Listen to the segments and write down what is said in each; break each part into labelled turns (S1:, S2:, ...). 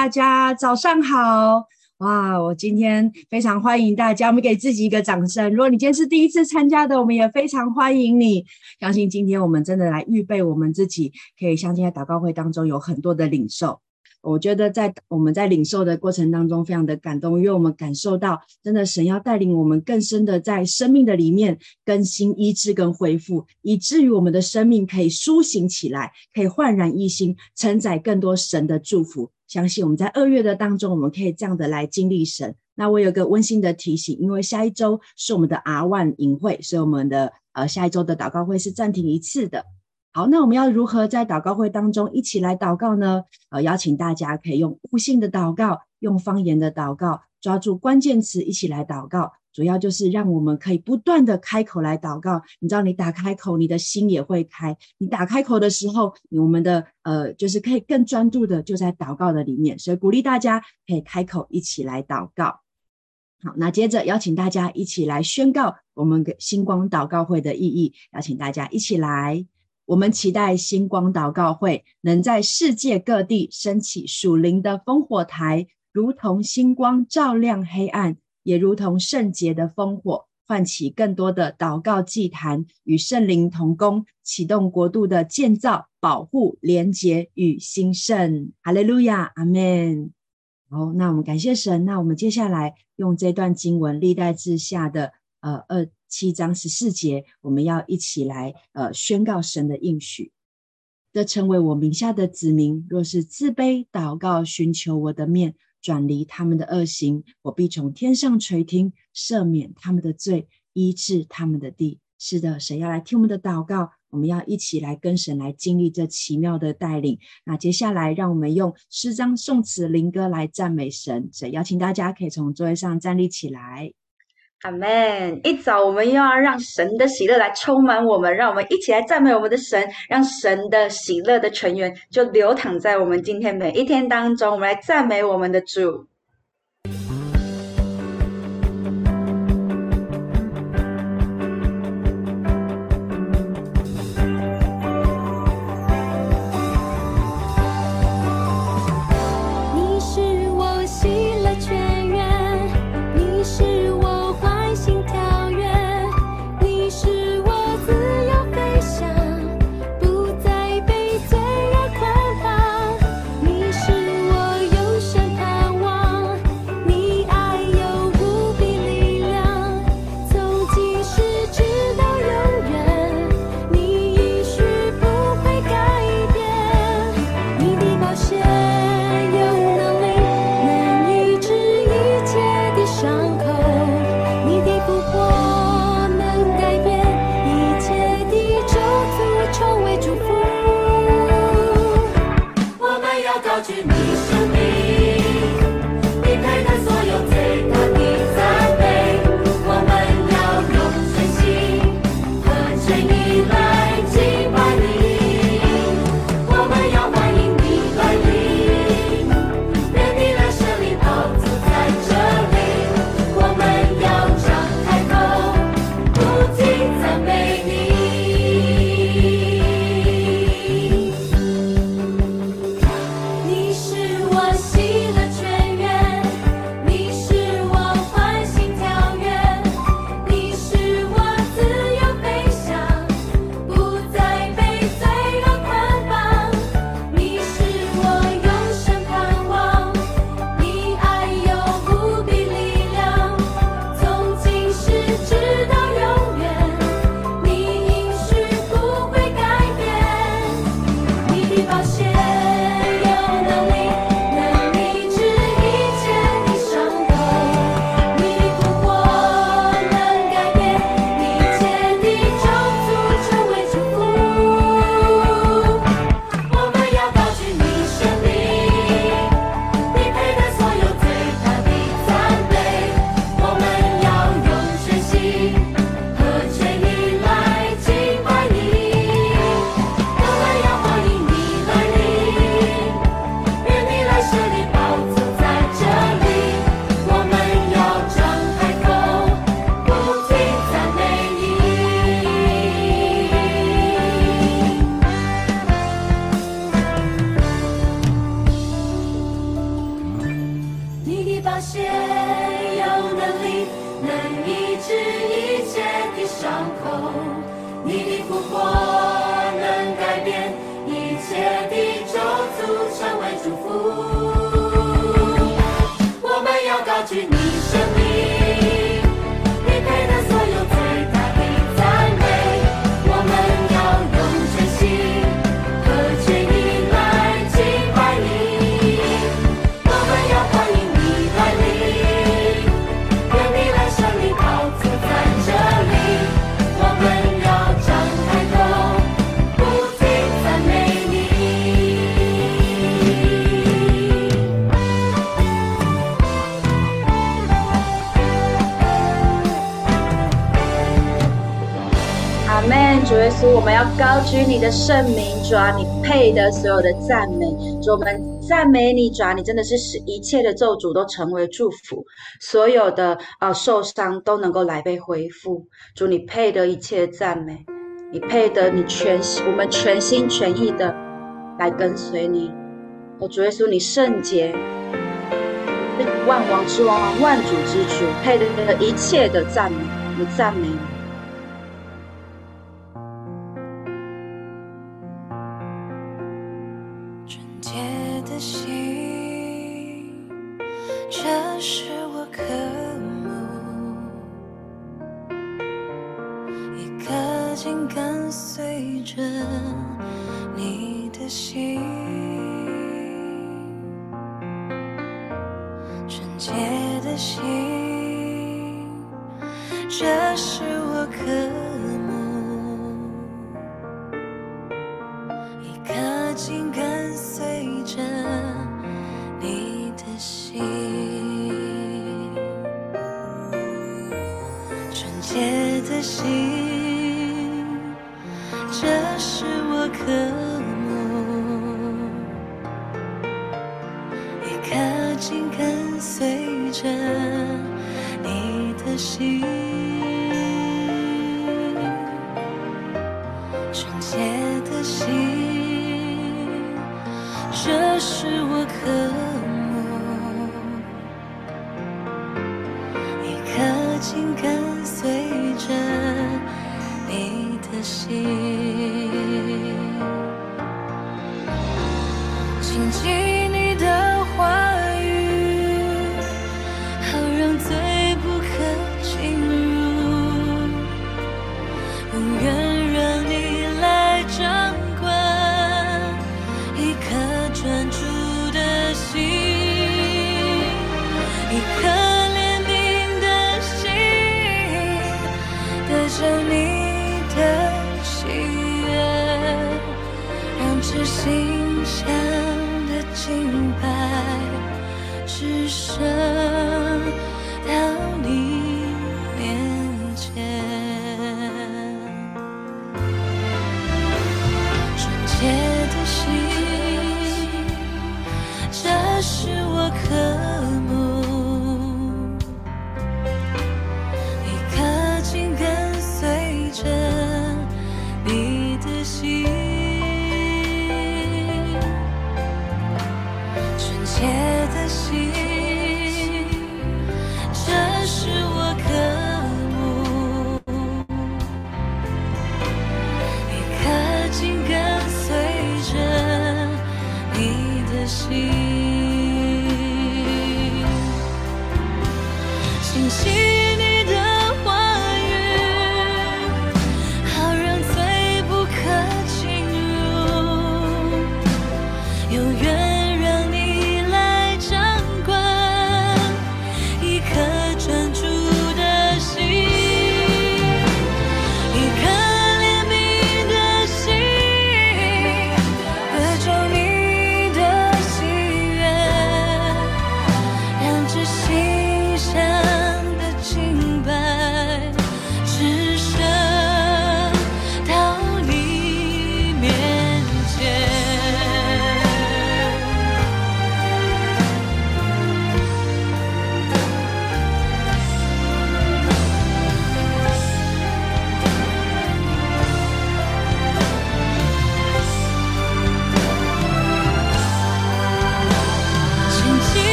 S1: 大家早上好！哇，我今天非常欢迎大家，我们给自己一个掌声。如果你今天是第一次参加的，我们也非常欢迎你。相信今天我们真的来预备我们自己，可以相信在祷告会当中有很多的领受。我觉得在我们在领受的过程当中，非常的感动，因为我们感受到，真的神要带领我们更深的在生命的里面更新、医治跟恢复，以至于我们的生命可以苏醒起来，可以焕然一新，承载更多神的祝福。相信我们在二月的当中，我们可以这样的来经历神。那我有个温馨的提醒，因为下一周是我们的 R1 营会，所以我们的呃下一周的祷告会是暂停一次的。好，那我们要如何在祷告会当中一起来祷告呢？呃，邀请大家可以用悟性的祷告，用方言的祷告，抓住关键词一起来祷告。主要就是让我们可以不断的开口来祷告。你知道，你打开口，你的心也会开。你打开口的时候，我们的呃，就是可以更专注的就在祷告的里面。所以鼓励大家可以开口一起来祷告。好，那接着邀请大家一起来宣告我们星光祷告会的意义。邀请大家一起来。我们期待星光祷告会能在世界各地升起属灵的烽火台，如同星光照亮黑暗，也如同圣洁的烽火，唤起更多的祷告祭坛，与圣灵同工，启动国度的建造、保护、连结与兴盛。哈利路亚，阿门。好，那我们感谢神。那我们接下来用这段经文，历代志下的呃二。七章十四节，我们要一起来呃宣告神的应许，这成为我名下的子民，若是自卑祷告，寻求我的面，转离他们的恶行，我必从天上垂听，赦免他们的罪，医治他们的地。是的，神要来听我们的祷告，我们要一起来跟神来经历这奇妙的带领。那接下来，让我们用诗章、颂词、灵歌来赞美神。所以邀请大家可以从座位上站立起来。
S2: 阿门！一早我们又要让神的喜乐来充满我们，让我们一起来赞美我们的神，让神的喜乐的泉源就流淌在我们今天每一天当中。我们来赞美我们的主。
S3: 举你的
S4: 圣名，主啊，你配得所有的赞美。主我们赞美你，主啊，你真的是使一切的咒诅都成为祝福，所有的啊受伤都能够来被恢复。主，你配得一切赞美，你配得你全我们全心全意的来跟随你。我主耶稣，你圣洁，万王之王，万主之主，配得一切的赞美，你赞美你。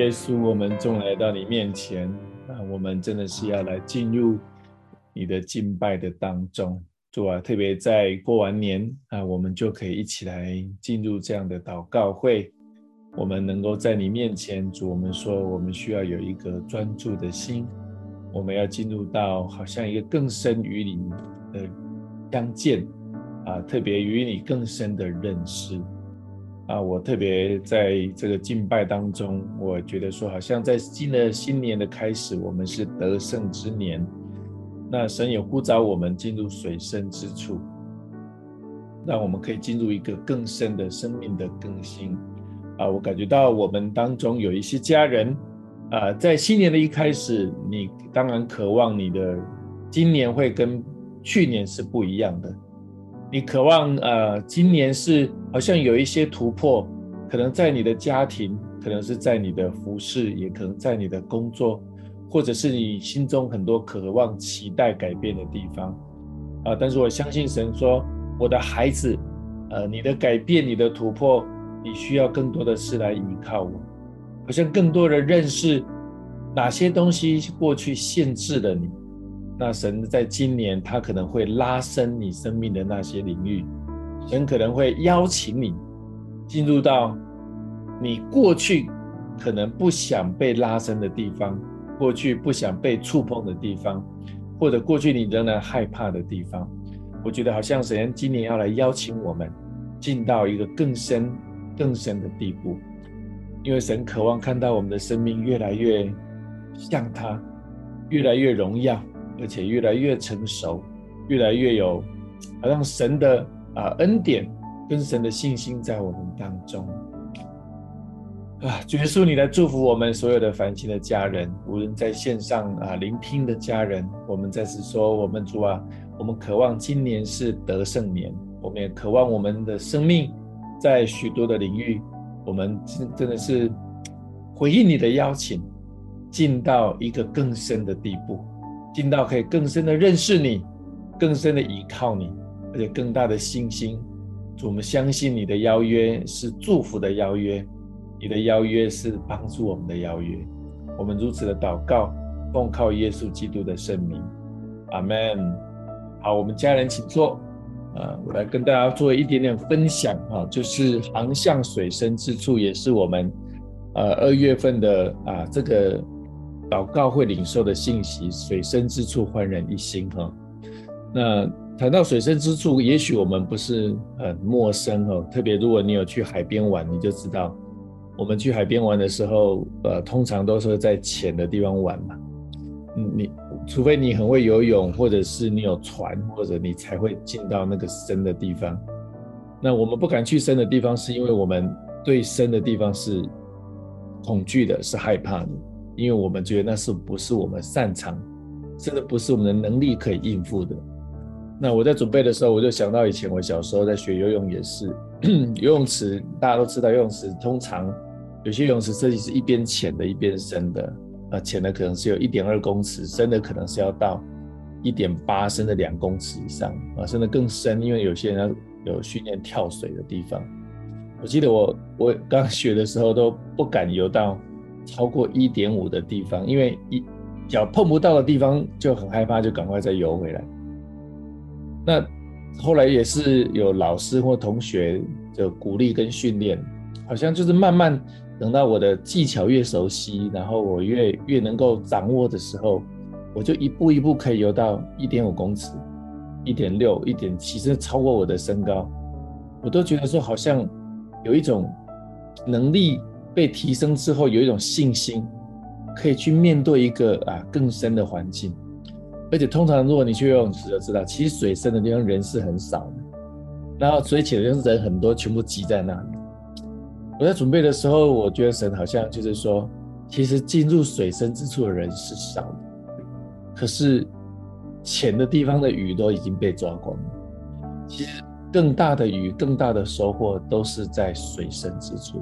S5: 耶稣，我们终来到你面前啊，我们真的是要来进入你的敬拜的当中。主啊，特别在过完年啊，我们就可以一起来进入这样的祷告会。我们能够在你面前，主，我们说我们需要有一个专注的心，我们要进入到好像一个更深与你的相见啊，特别与你更深的认识。啊，我特别在这个敬拜当中，我觉得说，好像在新的新年的开始，我们是得胜之年。那神也呼召我们进入水深之处，让我们可以进入一个更深的生命的更新。啊，我感觉到我们当中有一些家人，啊，在新年的一开始，你当然渴望你的今年会跟去年是不一样的。你渴望呃，今年是好像有一些突破，可能在你的家庭，可能是在你的服饰，也可能在你的工作，或者是你心中很多渴望、期待改变的地方啊。但是我相信神说，我的孩子，呃，你的改变、你的突破，你需要更多的是来依靠我，好像更多的认识哪些东西过去限制了你。那神在今年，他可能会拉伸你生命的那些领域，神可能会邀请你进入到你过去可能不想被拉伸的地方，过去不想被触碰的地方，或者过去你仍然害怕的地方。我觉得好像神今年要来邀请我们进到一个更深、更深的地步，因为神渴望看到我们的生命越来越像他，越来越荣耀。而且越来越成熟，越来越有，好像神的啊恩典跟神的信心在我们当中啊，主耶稣，你来祝福我们所有的凡心的家人，无论在线上啊聆听的家人，我们再次说，我们主啊，我们渴望今年是得胜年，我们也渴望我们的生命在许多的领域，我们真真的是回应你的邀请，进到一个更深的地步。进到可以更深的认识你，更深的依靠你，而且更大的信心。我们相信你的邀约是祝福的邀约，你的邀约是帮助我们的邀约。我们如此的祷告，奉靠耶稣基督的圣名，阿门。好，我们家人请坐。啊，我来跟大家做一点点分享啊，就是航向水深之处，也是我们呃二月份的啊这个。祷告会领受的信息，水深之处焕然一新哈。那谈到水深之处，也许我们不是很陌生哦。特别如果你有去海边玩，你就知道，我们去海边玩的时候，呃，通常都是在浅的地方玩嘛。嗯，你除非你很会游泳，或者是你有船，或者你才会进到那个深的地方。那我们不敢去深的地方，是因为我们对深的地方是恐惧的，是害怕的。因为我们觉得那是不是我们擅长，甚至不是我们的能力可以应付的。那我在准备的时候，我就想到以前我小时候在学游泳也是，游泳池大家都知道，游泳池通常有些游泳池设计是一边浅的，一边深的。啊，浅的可能是有一点二公尺，深的可能是要到一点八，深的两公尺以上啊，深的更深，因为有些人要有训练跳水的地方。我记得我我刚学的时候都不敢游到。超过一点五的地方，因为一脚碰不到的地方就很害怕，就赶快再游回来。那后来也是有老师或同学的鼓励跟训练，好像就是慢慢等到我的技巧越熟悉，然后我越越能够掌握的时候，我就一步一步可以游到一点五公尺、一点六、一点七，甚至超过我的身高，我都觉得说好像有一种能力。被提升之后，有一种信心，可以去面对一个啊更深的环境。而且通常如果你去游泳池就知道，其实水深的地方人是很少的，然后水浅的地方人很多，全部挤在那里。我在准备的时候，我觉得神好像就是说，其实进入水深之处的人是少的，可是浅的地方的鱼都已经被抓光了。其实更大的鱼、更大的收获都是在水深之处。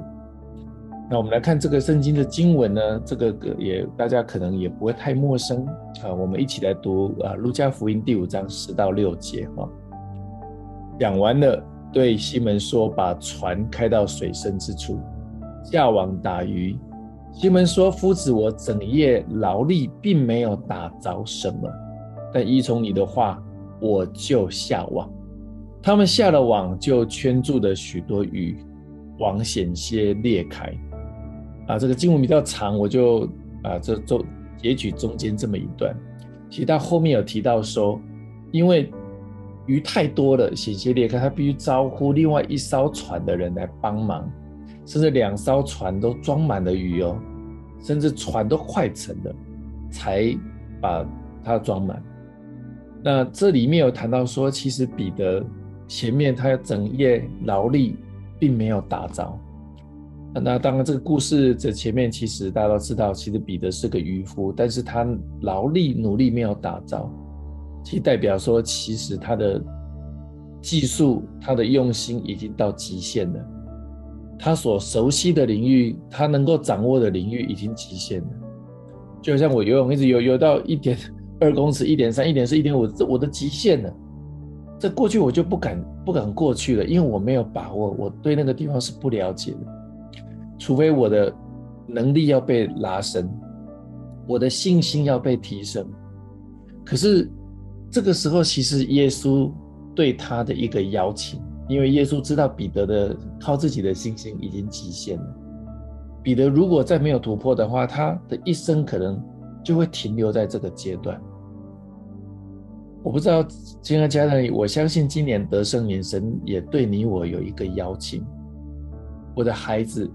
S5: 那我们来看这个圣经的经文呢，这个也大家可能也不会太陌生啊。我们一起来读啊，《路加福音》第五章十到六节哈。讲完了，对西门说：“把船开到水深之处，下网打鱼。”西门说：“夫子，我整夜劳力，并没有打着什么，但依从你的话，我就下网。他们下了网，就圈住了许多鱼，网险些裂开。”啊，这个经文比较长，我就啊，这中截取中间这么一段。其实他后面有提到说，因为鱼太多了，险些裂开，他必须招呼另外一艘船的人来帮忙，甚至两艘船都装满了鱼哦，甚至船都快沉了，才把它装满。那这里面有谈到说，其实彼得前面他整夜劳力，并没有打着。那当然，这个故事这前面其实大家都知道，其实彼得是个渔夫，但是他劳力努力没有打造。其实代表说，其实他的技术、他的用心已经到极限了。他所熟悉的领域，他能够掌握的领域已经极限了。就像我游泳，一直游游到一点二公尺、一点三、一点四、一点五，这我的极限了。这过去我就不敢不敢过去了，因为我没有把握，我对那个地方是不了解的。除非我的能力要被拉伸，我的信心要被提升。可是。这个时候，其实耶稣对他的一个邀请，因为耶稣知道彼得的靠自己的信心已经极限了。彼得如果再没有突破的话，他的一生可能就会停留在这个阶段。我不知道，亲爱的家人，我相信今年得胜年神也对你我有一个邀请。我的孩子，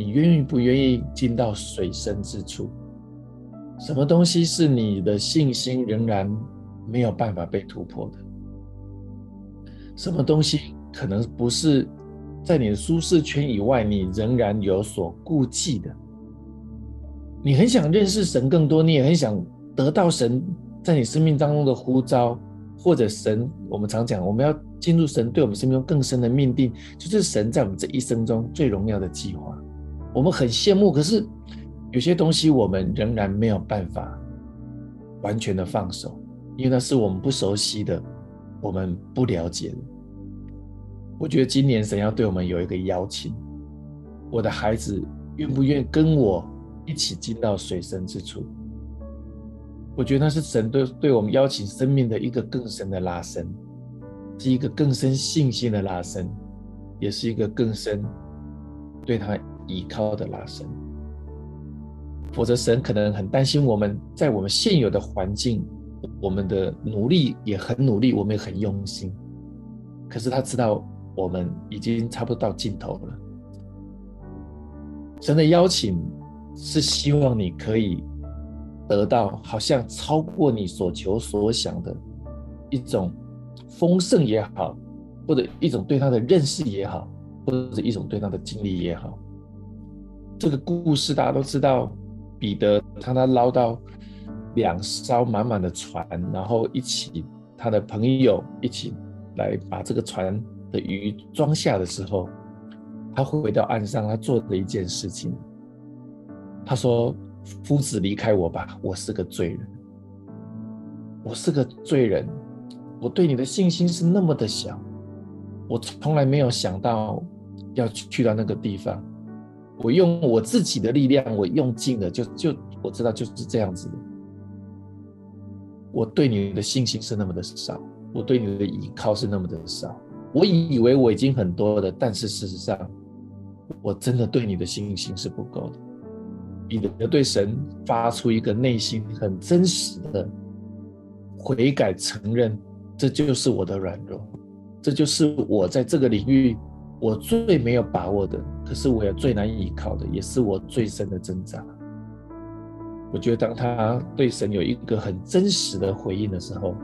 S5: 你愿意不愿意进到水深之处？什么东西是你的信心仍然？没有办法被突破的，什么东西可能不是在你的舒适圈以外，你仍然有所顾忌的？你很想认识神更多，你也很想得到神在你生命当中的呼召，或者神，我们常讲，我们要进入神对我们生命中更深的命定，就是神在我们这一生中最荣耀的计划。我们很羡慕，可是有些东西我们仍然没有办法完全的放手。因为那是我们不熟悉的，我们不了解的。我觉得今年神要对我们有一个邀请，我的孩子愿不愿意跟我一起进到水深之处？我觉得那是神对对我们邀请生命的一个更深的拉伸，是一个更深信心的拉伸，也是一个更深对他依靠的拉伸。否则，神可能很担心我们在我们现有的环境。我们的努力也很努力，我们也很用心，可是他知道我们已经差不多到尽头了。神的邀请是希望你可以得到好像超过你所求所想的一种丰盛也好，或者一种对他的认识也好，或者一种对他的经历也好。这个故事大家都知道，彼得他他捞到。两艘满满的船，然后一起，他的朋友一起来把这个船的鱼装下的时候，他回到岸上，他做的一件事情，他说：“夫子，离开我吧，我是个罪人，我是个罪人，我对你的信心是那么的小，我从来没有想到要去到那个地方，我用我自己的力量，我用尽了，就就我知道就是这样子的。”我对你的信心是那么的少，我对你的依靠是那么的少。我以为我已经很多了，但是事实上，我真的对你的信心是不够的。彼得对神发出一个内心很真实的悔改，承认这就是我的软弱，这就是我在这个领域我最没有把握的，可是我也最难依靠的，也是我最深的挣扎。我觉得，当他对神有一个很真实的回应的时候，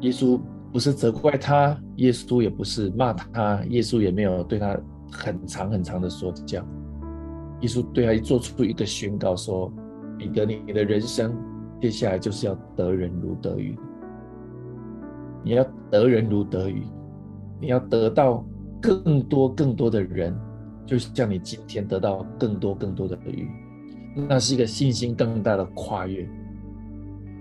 S5: 耶稣不是责怪他，耶稣也不是骂他，耶稣也没有对他很长很长的说教。耶稣对他做出一个宣告说：“彼得，你的人生接下来就是要得人如得鱼，你要得人如得鱼，你要得到更多更多的人，就像你今天得到更多更多的鱼。”那是一个信心更大的跨越。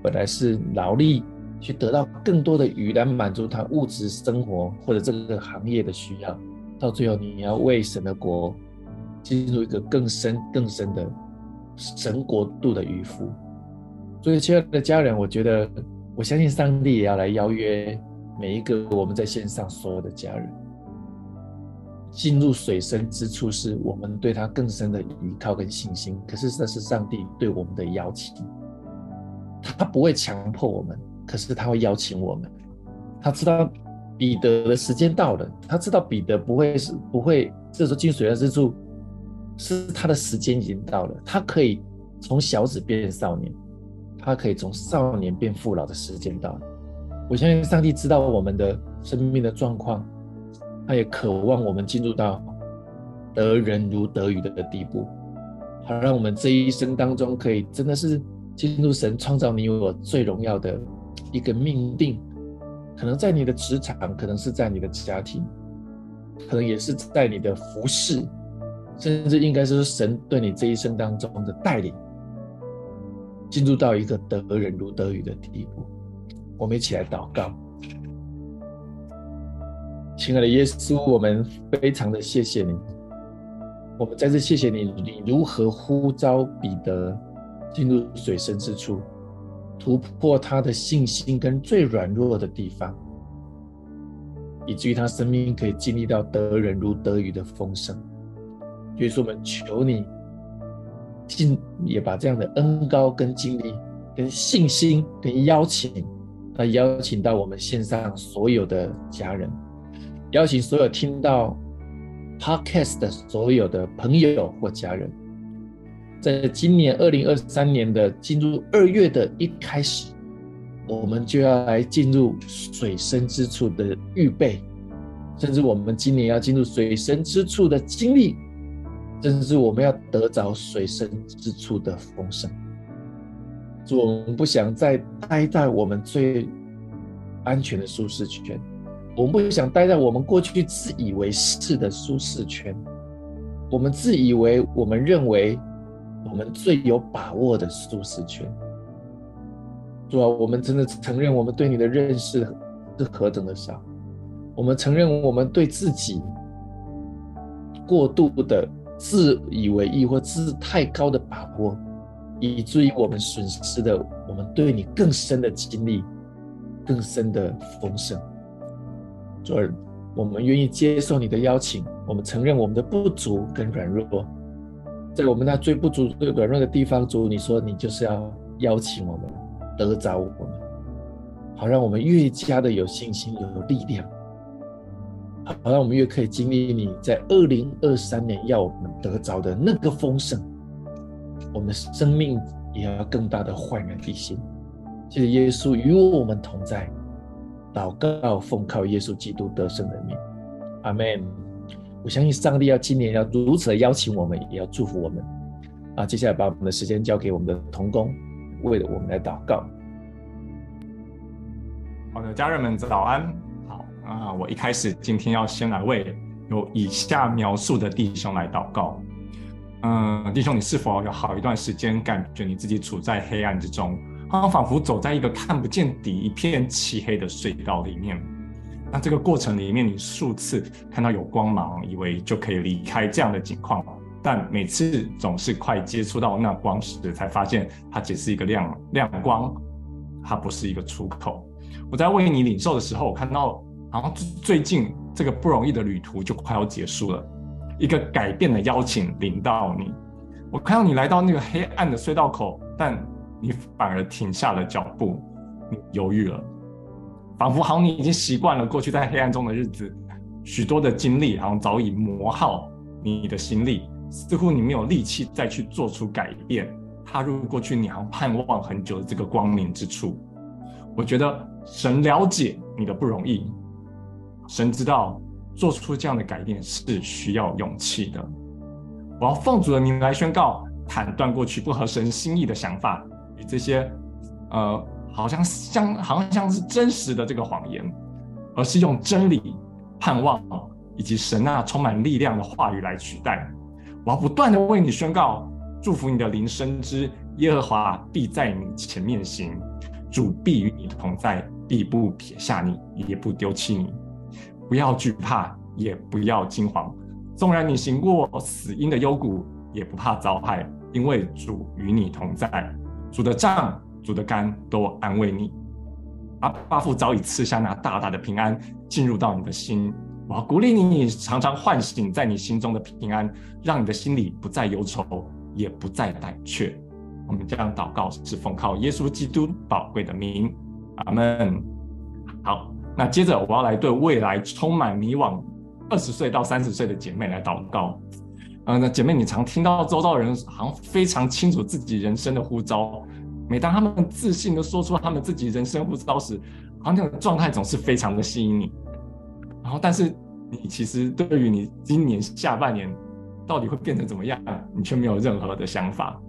S5: 本来是劳力去得到更多的鱼来满足他物质生活或者这个行业的需要，到最后你要为神的国进入一个更深更深的神国度的渔夫。所以，亲爱的家人，我觉得我相信上帝也要来邀约每一个我们在线上所有的家人，进入水深之处，是我们对他更深的依靠跟信心。可是，这是上帝对我们的邀请，他不会强迫我们，可是他会邀请我们。他知道彼得的时间到了，他知道彼得不会是不会，这时候进水深之处，是他的时间已经到了，他可以从小子变少年。他可以从少年变父老的时间到了，我相信上帝知道我们的生命的状况，他也渴望我们进入到得人如得鱼的地步，好让我们这一生当中可以真的是进入神创造你我最荣耀的一个命定，可能在你的职场，可能是在你的家庭，可能也是在你的服侍，甚至应该是神对你这一生当中的带领。进入到一个得人如得鱼的地步，我们一起来祷告。亲爱的耶稣，我们非常的谢谢你，我们再次谢谢你，你如何呼召彼得进入水深之处，突破他的信心跟最软弱的地方，以至于他生命可以经历到得人如得鱼的丰盛。耶稣，我们求你。尽也把这样的恩高跟经历、跟信心、跟邀请，来邀请到我们线上所有的家人，邀请所有听到 Podcast 的所有的朋友或家人，在今年二零二三年的进入二月的一开始，我们就要来进入水深之处的预备，甚至我们今年要进入水深之处的经历。甚至我们要得着水深之处的丰盛，主，我们不想再待在我们最安全的舒适圈，我们不想待在我们过去自以为是的舒适圈，我们自以为我们认为我们最有把握的舒适圈。主啊，我们真的承认我们对你的认识是何等的少，我们承认我们对自己过度的。自以为意或自太高的把握，以至于我们损失的我们对你更深的经历、更深的丰盛。主儿，我们愿意接受你的邀请，我们承认我们的不足跟软弱，在我们那最不足、最软弱的地方，主，你说你就是要邀请我们得着我们，好让我们越加的有信心、有力量。好，让我们越可以经历你在二零二三年要我们得着的那个丰盛，我们的生命也要更大的焕然一新。谢谢耶稣与我们同在，祷告奉靠耶稣基督得胜的名，阿门。我相信上帝要今年要如此的邀请我们，也要祝福我们。啊，接下来把我们的时间交给我们的同工，为了我们来祷告。
S6: 好的，家人们早安。好啊，我一开始今天要先来为有以下描述的弟兄来祷告。嗯，弟兄，你是否有好一段时间感觉你自己处在黑暗之中，他仿佛走在一个看不见底、一片漆黑的隧道里面？那这个过程里面，你数次看到有光芒，以为就可以离开这样的境况，但每次总是快接触到那光时，才发现它只是一个亮亮光，它不是一个出口。我在为你领受的时候，我看到。然后最近这个不容易的旅途就快要结束了，一个改变的邀请领到你。我看到你来到那个黑暗的隧道口，但你反而停下了脚步，你犹豫了，仿佛好像你已经习惯了过去在黑暗中的日子，许多的经历好像早已磨耗你的心力，似乎你没有力气再去做出改变，踏入过去你好像盼望很久的这个光明之处。我觉得神了解你的不容易。神知道做出这样的改变是需要勇气的。我要奉主的名来宣告，砍断过去不合神心意的想法这些，呃，好像像好像像是真实的这个谎言，而是用真理、盼望以及神那充满力量的话语来取代。我要不断的为你宣告，祝福你的灵深知耶和华必在你前面行，主必与你同在，必不撇下你，也不丢弃你。不要惧怕，也不要惊慌，纵然你行过死荫的幽谷，也不怕遭害，因为主与你同在。主的杖、主的竿都安慰你。阿爸父早已赐下那大大的平安，进入到你的心。我要鼓励你，常常唤醒在你心中的平安，让你的心里不再忧愁，也不再胆怯。我们这样祷告，是奉靠耶稣基督宝贵的名，阿门。好，那接着我要来对未来充满迷惘，二十岁到三十岁的姐妹来祷告。嗯，那姐妹，你常听到周遭人好像非常清楚自己人生的呼召，每当他们自信的说出他们自己人生呼召时，好像那种状态总是非常的吸引你。然后，但是你其实对于你今年下半年到底会变成怎么样，你却没有任何的想法。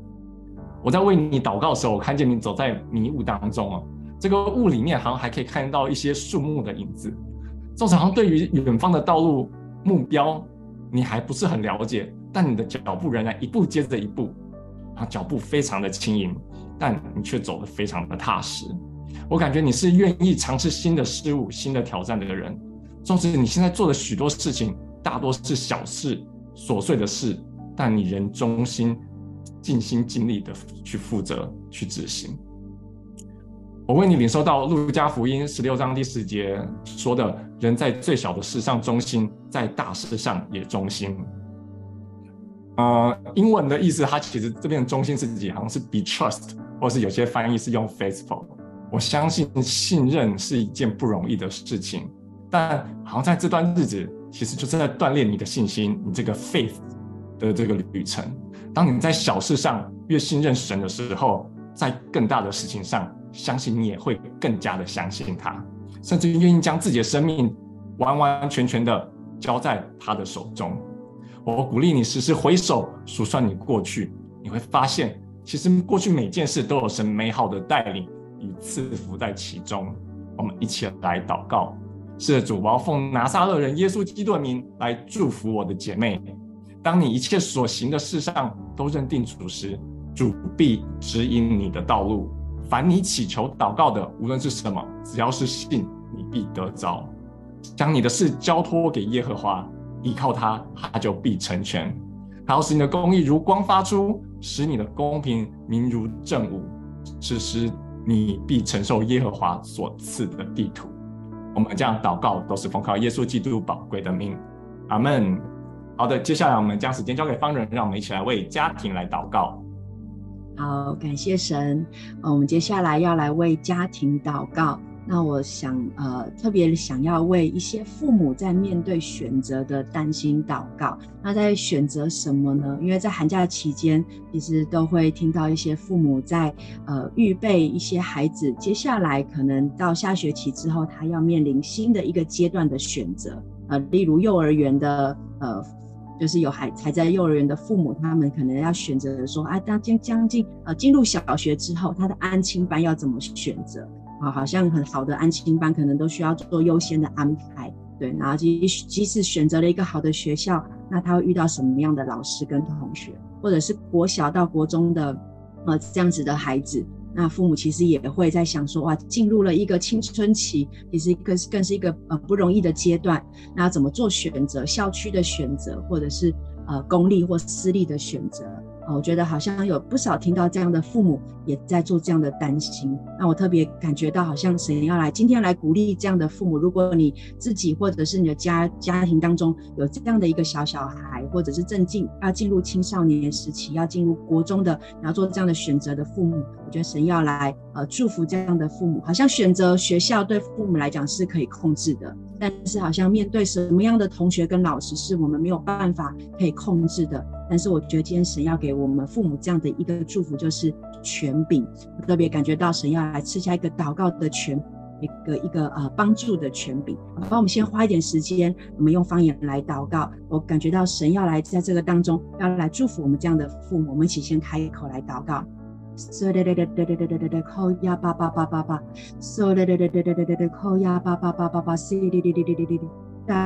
S6: 我在为你祷告的时候，我看见你走在迷雾当中啊，这个雾里面好像还可以看到一些树木的影子。就好像对于远方的道路目标，你还不是很了解，但你的脚步仍然一步接着一步，啊，脚步非常的轻盈，但你却走得非常的踏实。我感觉你是愿意尝试新的事物、新的挑战的人。纵使你现在做的许多事情大多是小事、琐碎的事，但你仍忠心、尽心尽力的去负责、去执行。我为你领受到路加福音十六章第十节说的：“人在最小的事上忠心，在大事上也忠心。”呃，英文的意思，它其实这边的忠心是自己好像是 be trust，或是有些翻译是用 faithful。我相信信任是一件不容易的事情。但好像在这段日子，其实就是在锻炼你的信心，你这个 faith 的这个旅程。当你在小事上越信任神的时候，在更大的事情上，相信你也会更加的相信他，甚至愿意将自己的生命完完全全的交在他的手中。我鼓励你时时回首数算你过去，你会发现，其实过去每件事都有神美好的带领与赐福在其中。我们一起来祷告。是，主，我奉拿撒勒人耶稣基督的名来祝福我的姐妹。当你一切所行的事上都认定主时，主必指引你的道路。凡你祈求祷告的，无论是什么，只要是信，你必得着。将你的事交托给耶和华，依靠他，他就必成全。他要使你的公义如光发出，使你的公平明如正午。此时你必承受耶和华所赐的地土。我们这样祷告，都是奉靠耶稣基督宝贵的名，阿门。好的，接下来我们将时间交给方人，让我们一起来为家庭来祷告。
S1: 好，感谢神。呃，我们接下来要来为家庭祷告。那我想，呃，特别想要为一些父母在面对选择的担心祷告。那在选择什么呢？因为在寒假期间，其实都会听到一些父母在呃预备一些孩子，接下来可能到下学期之后，他要面临新的一个阶段的选择。呃，例如幼儿园的呃，就是有孩还在幼儿园的父母，他们可能要选择说啊，当将将近呃进入小学之后，他的安亲班要怎么选择？啊，好像很好的安亲班可能都需要做优先的安排，对。然后即即使选择了一个好的学校，那他会遇到什么样的老师跟同学，或者是国小到国中的呃这样子的孩子，那父母其实也会在想说，哇，进入了一个青春期，也是更更是一个呃不容易的阶段，那怎么做选择？校区的选择，或者是呃公立或私立的选择？啊我觉得好像有不少听到这样的父母也在做这样的担心，那我特别感觉到好像神要来今天来鼓励这样的父母，如果你自己或者是你的家家庭当中有这样的一个小小孩，或者是正进要进入青少年时期，要进入国中的，然后做这样的选择的父母，我觉得神要来呃祝福这样的父母，好像选择学校对父母来讲是可以控制的，但是好像面对什么样的同学跟老师是我们没有办法可以控制的。但是我觉得今天神要给我们父母这样的一个祝福，就是权柄。特别感觉到神要来赐下一个祷告的权，一个一个呃帮助的权柄。好，我们先花一点时间，我们用方言来祷告。我感觉到神要来在这个当中，要来祝福我们这样的父母。我们一起先开口来祷告。嗖哒哒哒哒哒哒哒哒，扣呀叭叭叭叭叭。嗖哒哒哒哒哒哒哒，扣呀叭叭叭叭叭。嗖哒哒哒哒哒哒哒。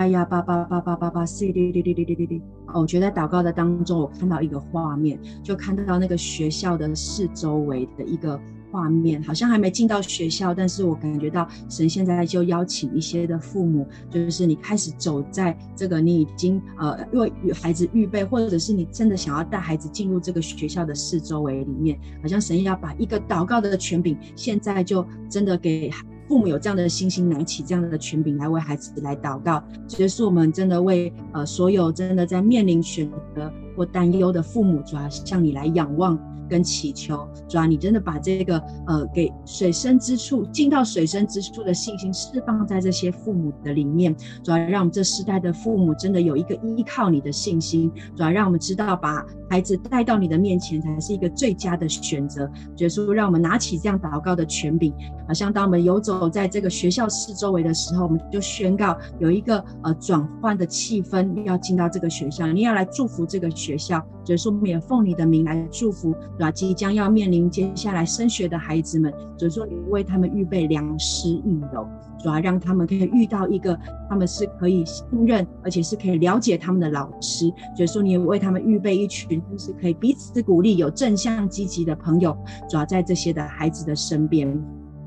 S1: 呀，叭叭叭叭叭叭，C D D D D D D D。哦，我觉得在祷告的当中，我看到一个画面，就看到那个学校的四周围的一个画面，好像还没进到学校，但是我感觉到神现在就邀请一些的父母，就是你开始走在这个你已经呃为孩子预备，或者是你真的想要带孩子进入这个学校的四周围里面，好像神要把一个祷告的权柄，现在就真的给父母有这样的信心，拿起这样的权柄来为孩子来祷告。其实是我们真的为呃所有真的在面临选择或担忧的父母，主要向你来仰望。跟祈求，主啊，你真的把这个呃给水深之处进到水深之处的信心释放在这些父母的里面，主啊，让我们这世代的父母真的有一个依靠你的信心，主啊，让我们知道把孩子带到你的面前才是一个最佳的选择。耶稣，让我们拿起这样祷告的权柄，好像当我们游走在这个学校四周围的时候，我们就宣告有一个呃转换的气氛要进到这个学校，你要来祝福这个学校。耶稣，我们也奉你的名来祝福。对吧？即将要面临接下来升学的孩子们，所以说你为他们预备良师益友，主要让他们可以遇到一个他们是可以信任，而且是可以了解他们的老师。所以说你也为他们预备一群就是可以彼此鼓励、有正向积极的朋友，主要在这些的孩子的身边。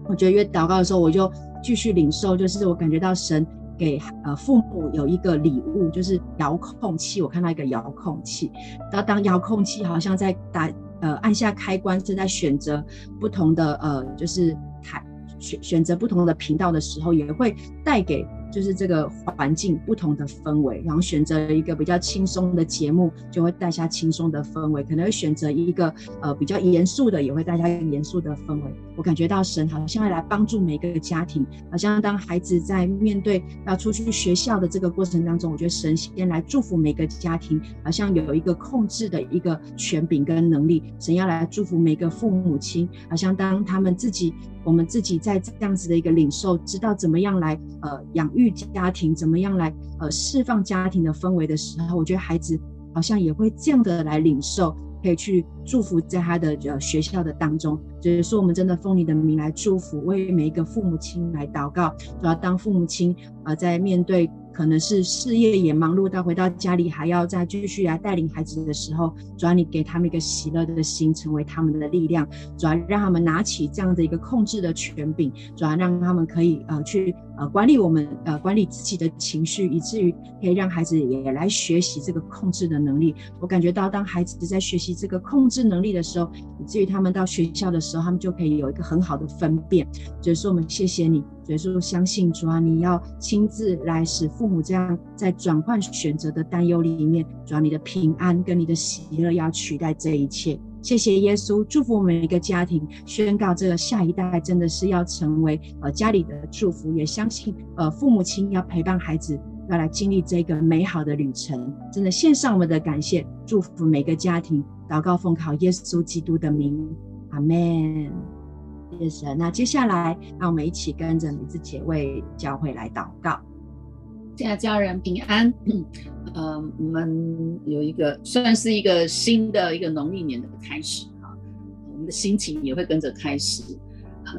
S1: 我觉得越祷告的时候，我就继续领受，就是我感觉到神给呃父母有一个礼物，就是遥控器。我看到一个遥控器，然后当遥控器好像在打。呃，按下开关，正在选择不同的呃，就是台选选择不同的频道的时候，也会带给。就是这个环境不同的氛围，然后选择一个比较轻松的节目，就会带下轻松的氛围；可能会选择一个呃比较严肃的，也会带下严肃的氛围。我感觉到神好像要来帮助每个家庭，好像当孩子在面对要出去学校的这个过程当中，我觉得神先来祝福每个家庭，好像有一个控制的一个权柄跟能力。神要来祝福每个父母亲，好像当他们自己。我们自己在这样子的一个领受，知道怎么样来呃养育家庭，怎么样来呃释放家庭的氛围的时候，我觉得孩子好像也会这样的来领受，可以去祝福在他的呃学校的当中。就是说，我们真的奉你的名来祝福，为每一个父母亲来祷告，主要当父母亲呃在面对。可能是事业也忙碌到回到家里还要再继续来带领孩子的时候，主要你给他们一个喜乐的心，成为他们的力量，主要让他们拿起这样的一个控制的权柄，主要让他们可以呃去呃管理我们呃管理自己的情绪，以至于可以让孩子也来学习这个控制的能力。我感觉到当孩子在学习这个控制能力的时候，以至于他们到学校的时候，他们就可以有一个很好的分辨。所以说我们谢谢你。所以说，相信主啊，你要亲自来使父母这样在转换选择的担忧里面，主啊，你的平安跟你的喜乐要取代这一切。谢谢耶稣，祝福每一个家庭，宣告这个下一代真的是要成为呃家里的祝福，也相信呃父母亲要陪伴孩子，要来经历这个美好的旅程。真的献上我们的感谢，祝福每个家庭，祷告奉靠耶稣基督的名，阿门。谢谢神。那接下来，让我们一起跟着美智姐为教会来祷告。
S7: 亲爱的家人平安。嗯、呃，我们有一个算是一个新的一个农历年的开始啊，我们的心情也会跟着开始。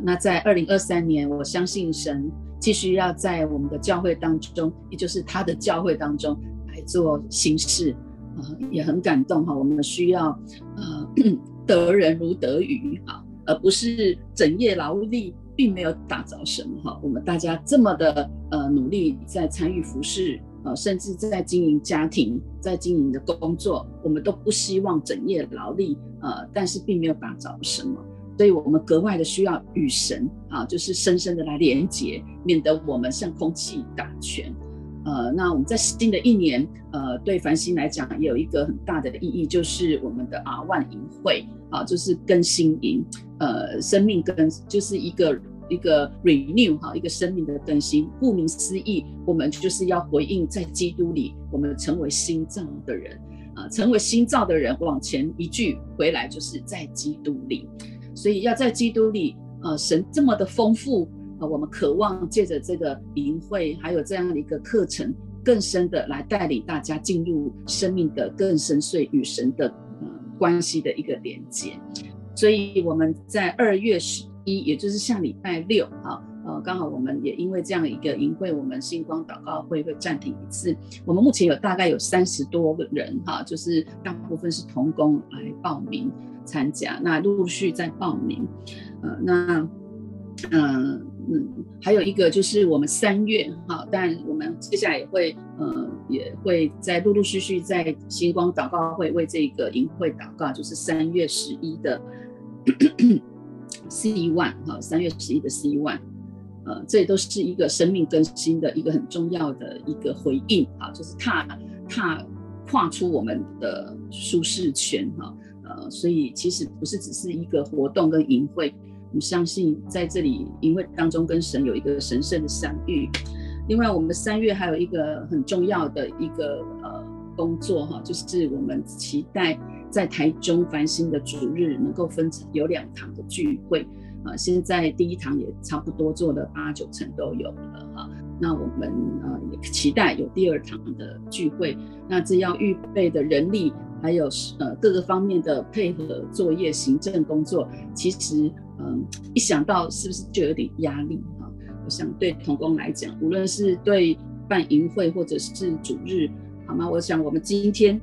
S7: 那在二零二三年，我相信神继续要在我们的教会当中，也就是他的教会当中来做新事啊、也很感动哈。我们需要呃 得人如得鱼啊。而不是整夜劳力，并没有打着什么哈。我们大家这么的呃努力在参与服饰，呃，甚至在经营家庭，在经营的工作，我们都不希望整夜劳力，呃，但是并没有打着什么，所以我们格外的需要与神啊，就是深深的来连接，免得我们像空气打拳。呃，那我们在新的一年，呃，对繁星来讲也有一个很大的意义，就是我们的啊万营会啊，就是更新营，呃，生命跟就是一个一个 renew 哈，一个生命的更新。顾名思义，我们就是要回应在基督里，我们成为新造的人啊，成为新造的人，往前一句回来就是在基督里，所以要在基督里，呃，神这么的丰富。我们渴望借着这个营会，还有这样的一个课程，更深的来带领大家进入生命的更深邃与神的呃关系的一个连接。所以我们在二月十一，也就是下礼拜六啊，呃，刚好我们也因为这样一个营会，我们星光祷告会会暂停一次。我们目前有大概有三十多个人哈，就是大部分是同工来报名参加，那陆续在报名。呃，那嗯嗯，还有一个就是我们三月哈，但我们接下来也会呃也会在陆陆续续在星光祷告会为这个营会祷告，就是三月十一的 C one 哈，三月十一的 C one。呃，这也都是一个生命更新的一个很重要的一个回应啊，就是踏踏跨出我们的舒适圈哈，呃，所以其实不是只是一个活动跟营会，我们相信在这里营会当中跟神有一个神圣的相遇。另外，我们的三月还有一个很重要的一个呃工作哈，就是我们期待在台中繁星的主日能够分成有两堂的聚会。啊，现在第一堂也差不多做了八九成都有了哈。那我们呃也期待有第二堂的聚会。那这要预备的人力，还有呃各个方面的配合作业、行政工作，其实嗯、一想到是不是就有点压力哈？我想对同工来讲，无论是对办营会或者是主日，好吗？我想我们今天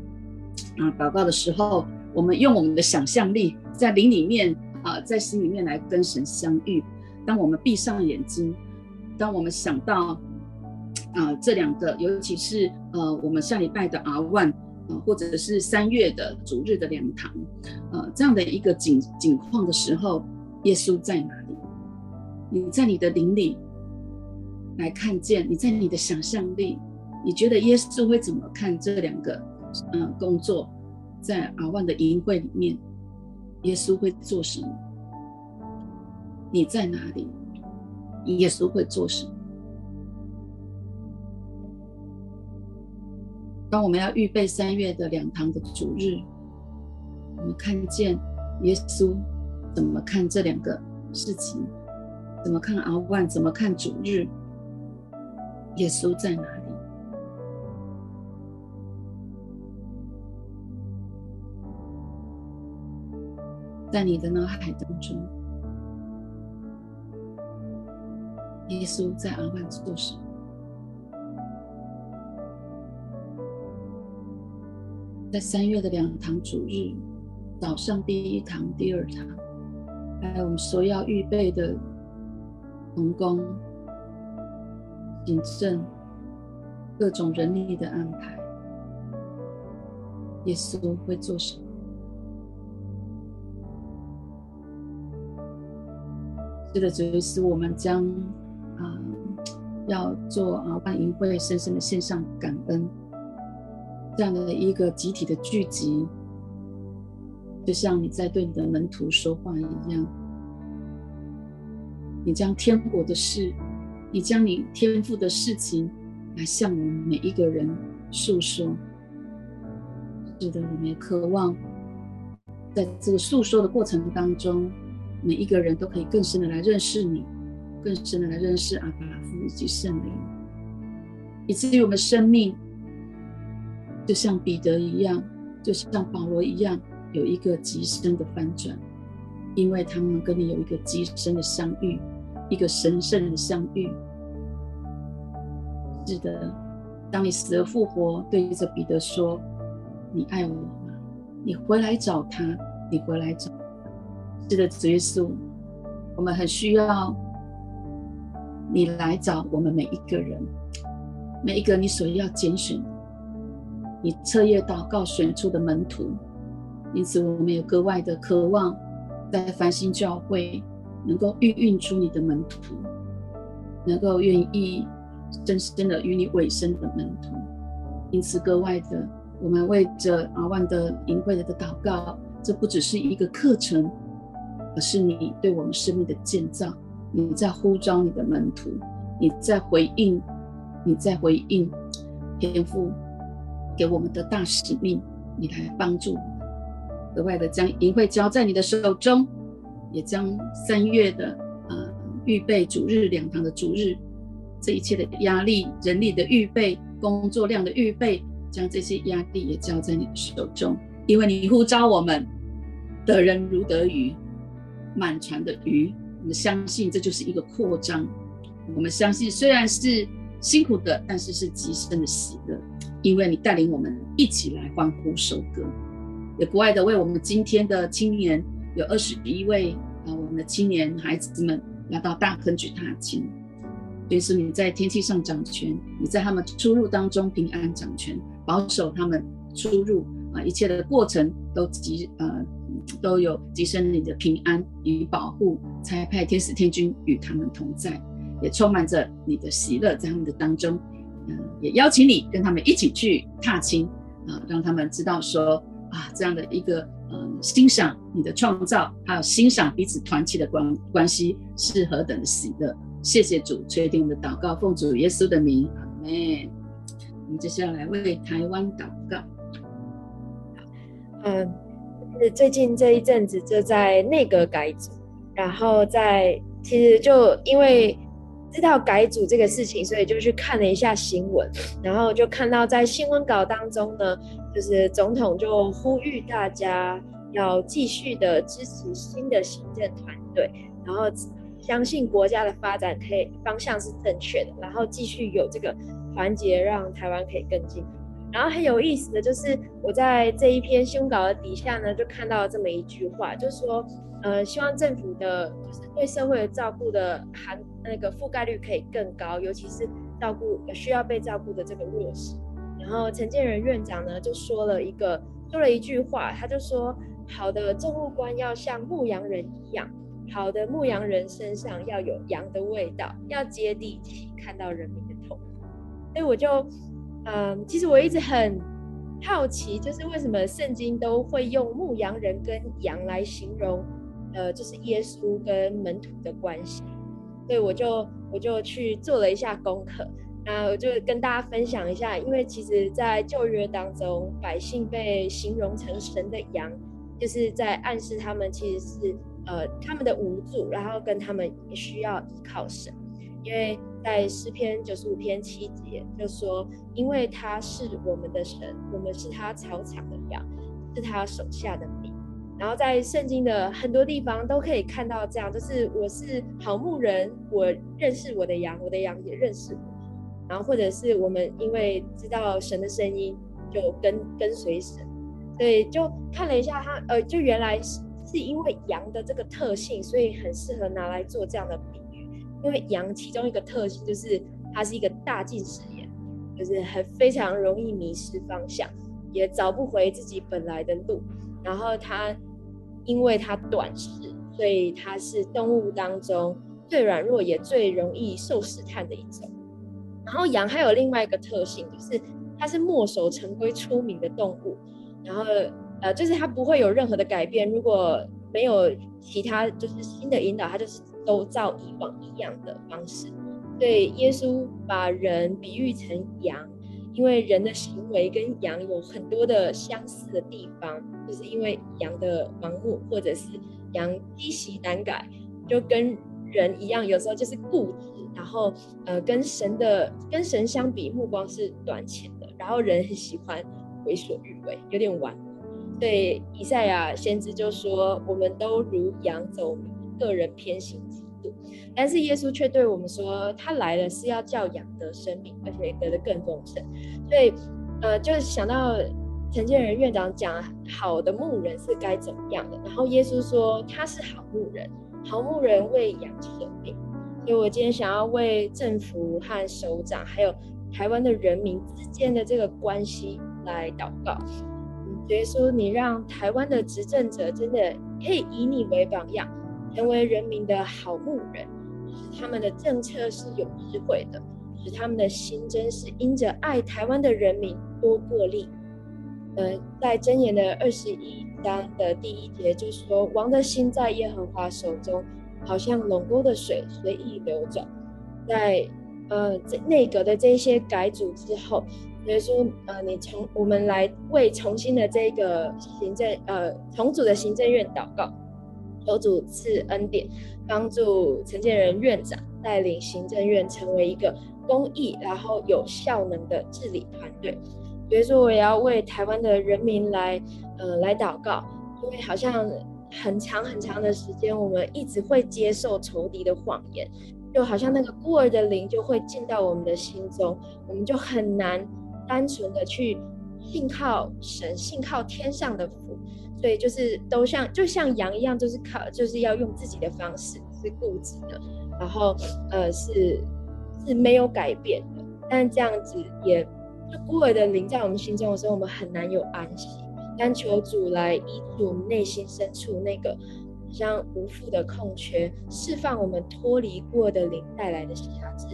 S7: 啊祷告的时候，我们用我们的想象力在灵里面。啊，在心里面来跟神相遇。当我们闭上眼睛，当我们想到啊这两个，尤其是呃我们下礼拜的 R1，啊，或者是三月的主日的两堂，呃这样的一个景景况的时候，耶稣在哪里？你在你的灵里来看见，你在你的想象力，你觉得耶稣会怎么看这两个嗯、工作在 R1 的营会里面？耶稣会做什么？你在哪里？耶稣会做什么？当我们要预备三月的两堂的主日，我们看见耶稣怎么看这两个事情？怎么看 R1？怎么看主日？耶稣在哪在你的脑海当中，耶稣在 R1 做什么？在三月的两堂主日，早上第一堂、第二堂，还有我们所要预备的同工、行政、各种人力的安排，耶稣会做什么？是的，主耶稣，我们将啊、要做啊办营会，深深的献上感恩，这样的一个集体的聚集，就像你在对你的门徒说话一样，你将天国的事，你将你天赋的事情来向我们每一个人诉说。是的，我们也渴望在这个诉说的过程当中。每一个人都可以更深的来认识你，更深的来认识阿爸父以及圣灵，以至于我们生命就像彼得一样，就像保罗一样，有一个极深的翻转，因为他们跟你有一个极深的相遇，一个神圣的相遇。是的，当你死而复活，对着彼得说：“你爱我吗？你回来找他，你回来找。”是的，主耶稣，我们很需要你来找我们每一个人，每一个你所要拣选、你彻夜祷告选出的门徒。因此，我们有格外的渴望，在繁星教会能够孕育出你的门徒，能够愿意真深的与你委身的门徒。因此，格外的，我们为着 R1 的营会的祷告，这不只是一个课程。而是你对我们生命的建造，你在呼召你的门徒，你在回应，你在回应天父给我们的大使命，你来帮助我们，额外的将银会交在你的手中，也将三月的呃预备主日两堂的主日，这一切的压力、人力的预备、工作量的预备，将这些压力也交在你的手中，因为你呼召我们得人如得鱼。满船的鱼，我们相信这就是一个扩张，我们相信，虽然是辛苦的，但是是极深的喜乐，因为你带领我们一起来欢呼收割，也国外的为我们今天的青年有二十一位啊，我们的青年孩子们要到大坑去踏青。所以是你在天气上掌权，你在他们出入当中平安掌权，保守他们出入啊，一切的过程都极呃都有极深你的平安与保护，差派天使天军与他们同在，也充满着你的喜乐在他们的当中，嗯、也邀请你跟他们一起去踏青啊，让他们知道说啊这样的一个嗯、欣赏你的创造，还有欣赏彼此团契的关关系是何等的喜乐。谢谢主确定的祷告，奉主耶稣的名，阿门。我们接下来为台湾祷告。
S8: 嗯，是最近这一阵子就在内阁改组，然后在其实就因为知道改组这个事情，所以就去看了一下新闻，然后就看到在新闻稿当中呢，就是总统就呼吁大家要继续的支持新的行政团队，然后。相信国家的发展可以方向是正确的，然后继续有这个团结，让台湾可以更进步。然后很有意思的就是，我在这一篇新闻稿的底下呢，就看到了这么一句话，就是说，呃，希望政府的就是对社会的照顾的含那个覆盖率可以更高，尤其是照顾需要被照顾的这个弱势。然后陈建仁院长呢就说了一个说了一句话，他就说，好的政务官要像牧羊人一样。好的牧羊人身上要有羊的味道，要接地气，看到人民的痛苦。所以我就，嗯，其实我一直很好奇，就是为什么圣经都会用牧羊人跟羊来形容，呃，就是耶稣跟门徒的关系。所以我就我就去做了一下功课，那我就跟大家分享一下，因为其实，在旧约当中，百姓被形容成神的羊，就是在暗示他们其实是。呃，他们的无助，然后跟他们也需要依靠神，因为在诗篇九十五篇七节就说，因为他是我们的神，我们是他草场的羊，是他手下的民。然后在圣经的很多地方都可以看到这样，就是我是好牧人，我认识我的羊，我的羊也认识我。然后或者是我们因为知道神的声音，就跟跟随神，所以就看了一下他，呃，就原来是。是因为羊的这个特性，所以很适合拿来做这样的比。因为羊其中一个特性就是它是一个大近视眼，就是很非常容易迷失方向，也找不回自己本来的路。然后它因为它短视，所以它是动物当中最软弱也最容易受试探的一种。然后羊还有另外一个特性，就是它是墨守成规出名的动物。然后。呃，就是它不会有任何的改变，如果没有其他就是新的引导，它就是都照以往一样的方式。对，耶稣把人比喻成羊，因为人的行为跟羊有很多的相似的地方，就是因为羊的盲目或者是羊积习难改，就跟人一样，有时候就是固执，然后呃跟神的跟神相比，目光是短浅的，然后人很喜欢为所欲为，有点顽。对，以赛亚先知就说：“我们都如羊走迷，个人偏行己路。”但是耶稣却对我们说：“他来了是要叫养得生命，而且得的更丰盛。”所以，呃，就想到陈建仁院长讲好的牧人是该怎么样的。然后耶稣说他是好牧人，好牧人为养生命。所以我今天想要为政府和首长，还有台湾的人民之间的这个关系来祷告。耶稣，你让台湾的执政者真的可以以你为榜样，成为人民的好牧人，使他们的政策是有智慧的，使他们的心真是因着爱台湾的人民多过利。呃，在箴言的二十一章的第一节就是说：“王的心在耶和华手中，好像龙沟的水随意流转。”在呃这内阁的这些改组之后。所以说，呃，你从我们来为重新的这个行政，呃，重组的行政院祷告，求主赐恩典，帮助陈建仁院长带领行政院成为一个公益然后有效能的治理团队。所以说，我也要为台湾的人民来，呃，来祷告，因为好像很长很长的时间，我们一直会接受仇敌的谎言，就好像那个孤儿的灵就会进到我们的心中，我们就很难单纯的去信靠神，信靠天上的父，所以就是都像就像羊一样，就是靠就是要用自己的方式，是固执的，然后呃是是没有改变的，但这样子也就孤儿的灵在我们心中的时候，我们很难有安息。但求主来医治我们内心深处那个像无父的空缺，释放我们脱离过的灵带来的辖制。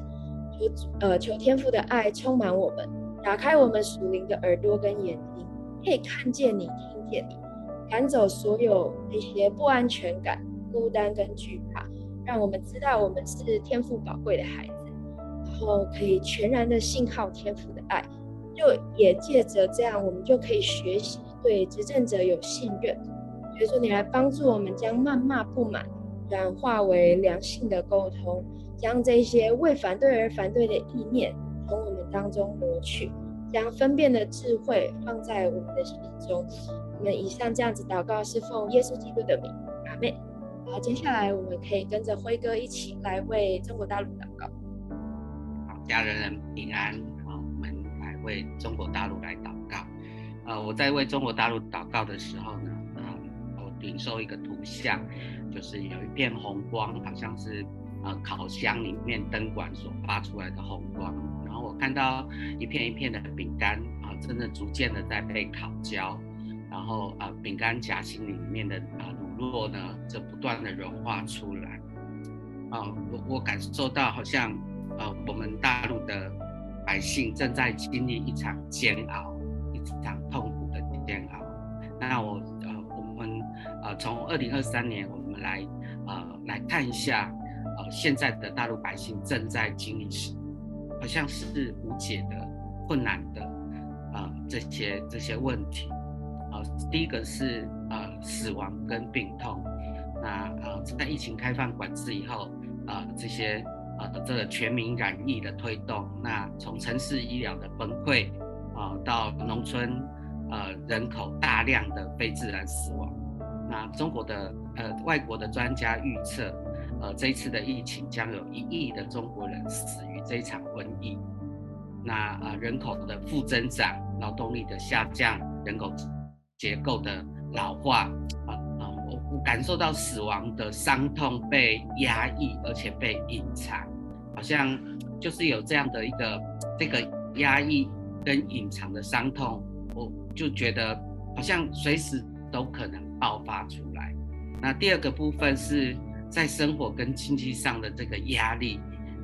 S8: 求呃，求天父的爱充满我们，打开我们属灵的耳朵跟眼睛，可以看见你，听见你，赶走所有那些不安全感、孤单跟惧怕，让我们知道我们是天赋宝贵的孩子，然后可以全然的信靠天赋的爱。就也借着这样，我们就可以学习对执政者有信任。所以说，你来帮助我们将谩骂不满转化为良性的沟通，将这些为反对而反对的意念从我们当中挪去，将分辨的智慧放在我们的心中。我们以上这样子祷告，是奉耶稣基督的名，阿门。好，接下来我们可以跟着辉哥一起来为中国大陆祷告。
S9: 好，家人人平安啊！我们来。为中国大陆来祷告，呃，我在为中国大陆祷告的时候呢，呃，我领受一个图像，就是有一片红光，好像是呃烤箱里面灯管所发出来的红光，然后我看到一片一片的饼干啊、呃，真的逐渐的在被烤焦，然后啊、饼干夹心里面的啊、乳酪呢，就不断的融化出来，啊、我我感受到好像呃我们大陆的。百姓正在经历一场煎熬，一场痛苦的煎熬。那我呃，我们呃，从二零二三年，我们来呃来看一下，呃，现在的大陆百姓正在经历什么，好像是无解的、困难的啊、这些这些问题。第一个是呃死亡跟病痛。那呃，在疫情开放管制以后，啊、呃、这些。呃，这个全民染疫的推动，那从城市医疗的崩溃，啊、呃，到农村，呃，人口大量的非自然死亡，那中国的呃外国的专家预测，呃，这一次的疫情将有一亿的中国人死于这场瘟疫，那啊、呃，人口的负增长，劳动力的下降，人口结构的老化，啊、啊。我感受到死亡的伤痛被压抑，而且被隐藏，好像就是有这样的一个这个压抑跟隐藏的伤痛，我就觉得好像随时都可能爆发出来。那第二个部分是在生活跟经济上的这个压力。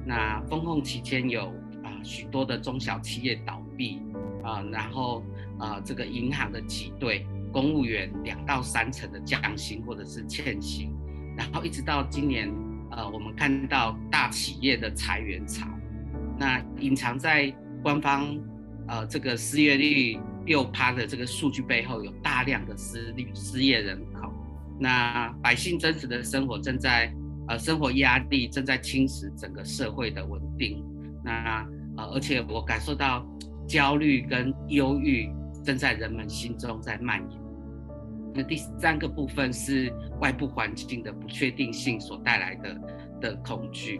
S9: 那封控期间有啊、许多的中小企业倒闭啊、然后啊、呃、这个银行的挤兑。公务员两到三成的降薪或者是欠薪，然后一直到今年，呃，我们看到大企业的裁员潮，那隐藏在官方呃这个失业率六趴的这个数据背后，有大量的失业失业人口，那百姓真实的生活正在呃生活压力正在侵蚀整个社会的稳定，那呃而且我感受到焦虑跟忧郁正在人们心中在蔓延。那第三个部分是外部环境的不确定性所带来的的恐惧。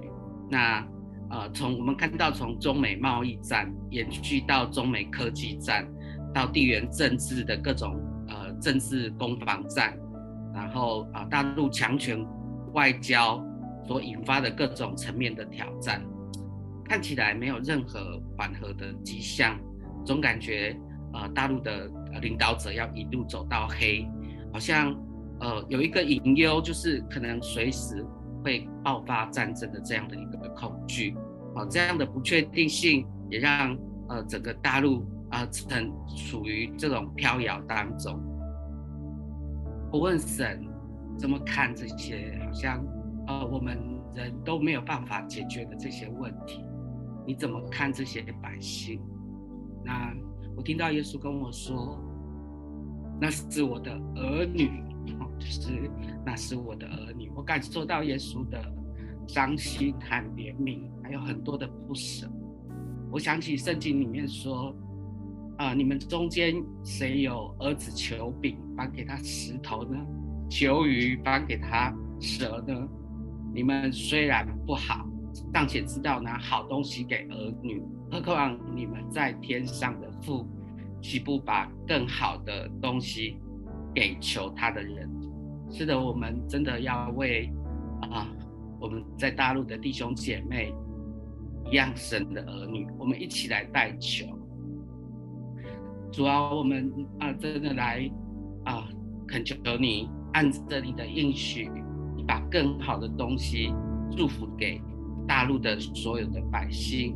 S9: 那呃，从我们看到从中美贸易战延续到中美科技战，到地缘政治的各种呃政治攻防战，然后啊、大陆强权外交所引发的各种层面的挑战，看起来没有任何缓和的迹象，总感觉、呃、大陆的领导者要一路走到黑。好像，呃，有一个隐忧，就是可能随时会爆发战争的这样的一个恐惧，啊，这样的不确定性也让呃整个大陆啊，曾处于这种飘摇当中。我问神怎么看这些好像呃我们人都没有办法解决的这些问题？你怎么看这些百姓？那我听到耶稣跟我说。那是我的儿女，就是那是我的儿女。我感受到耶稣的伤心和怜悯，还有很多的不舍。我想起圣经里面说：“啊、你们中间谁有儿子求饼，反给他石头呢？求鱼，反给他蛇呢？你们虽然不好，尚且知道拿好东西给儿女，何况你们在天上的父，岂不把更好的东西给求他的人？是的，我们真的要为啊，我们在大陆的弟兄姐妹一样神的儿女，我们一起来代求。主啊，我们啊，真的来啊，恳求你按着你的应许，你把更好的东西祝福给大陆的所有的百姓。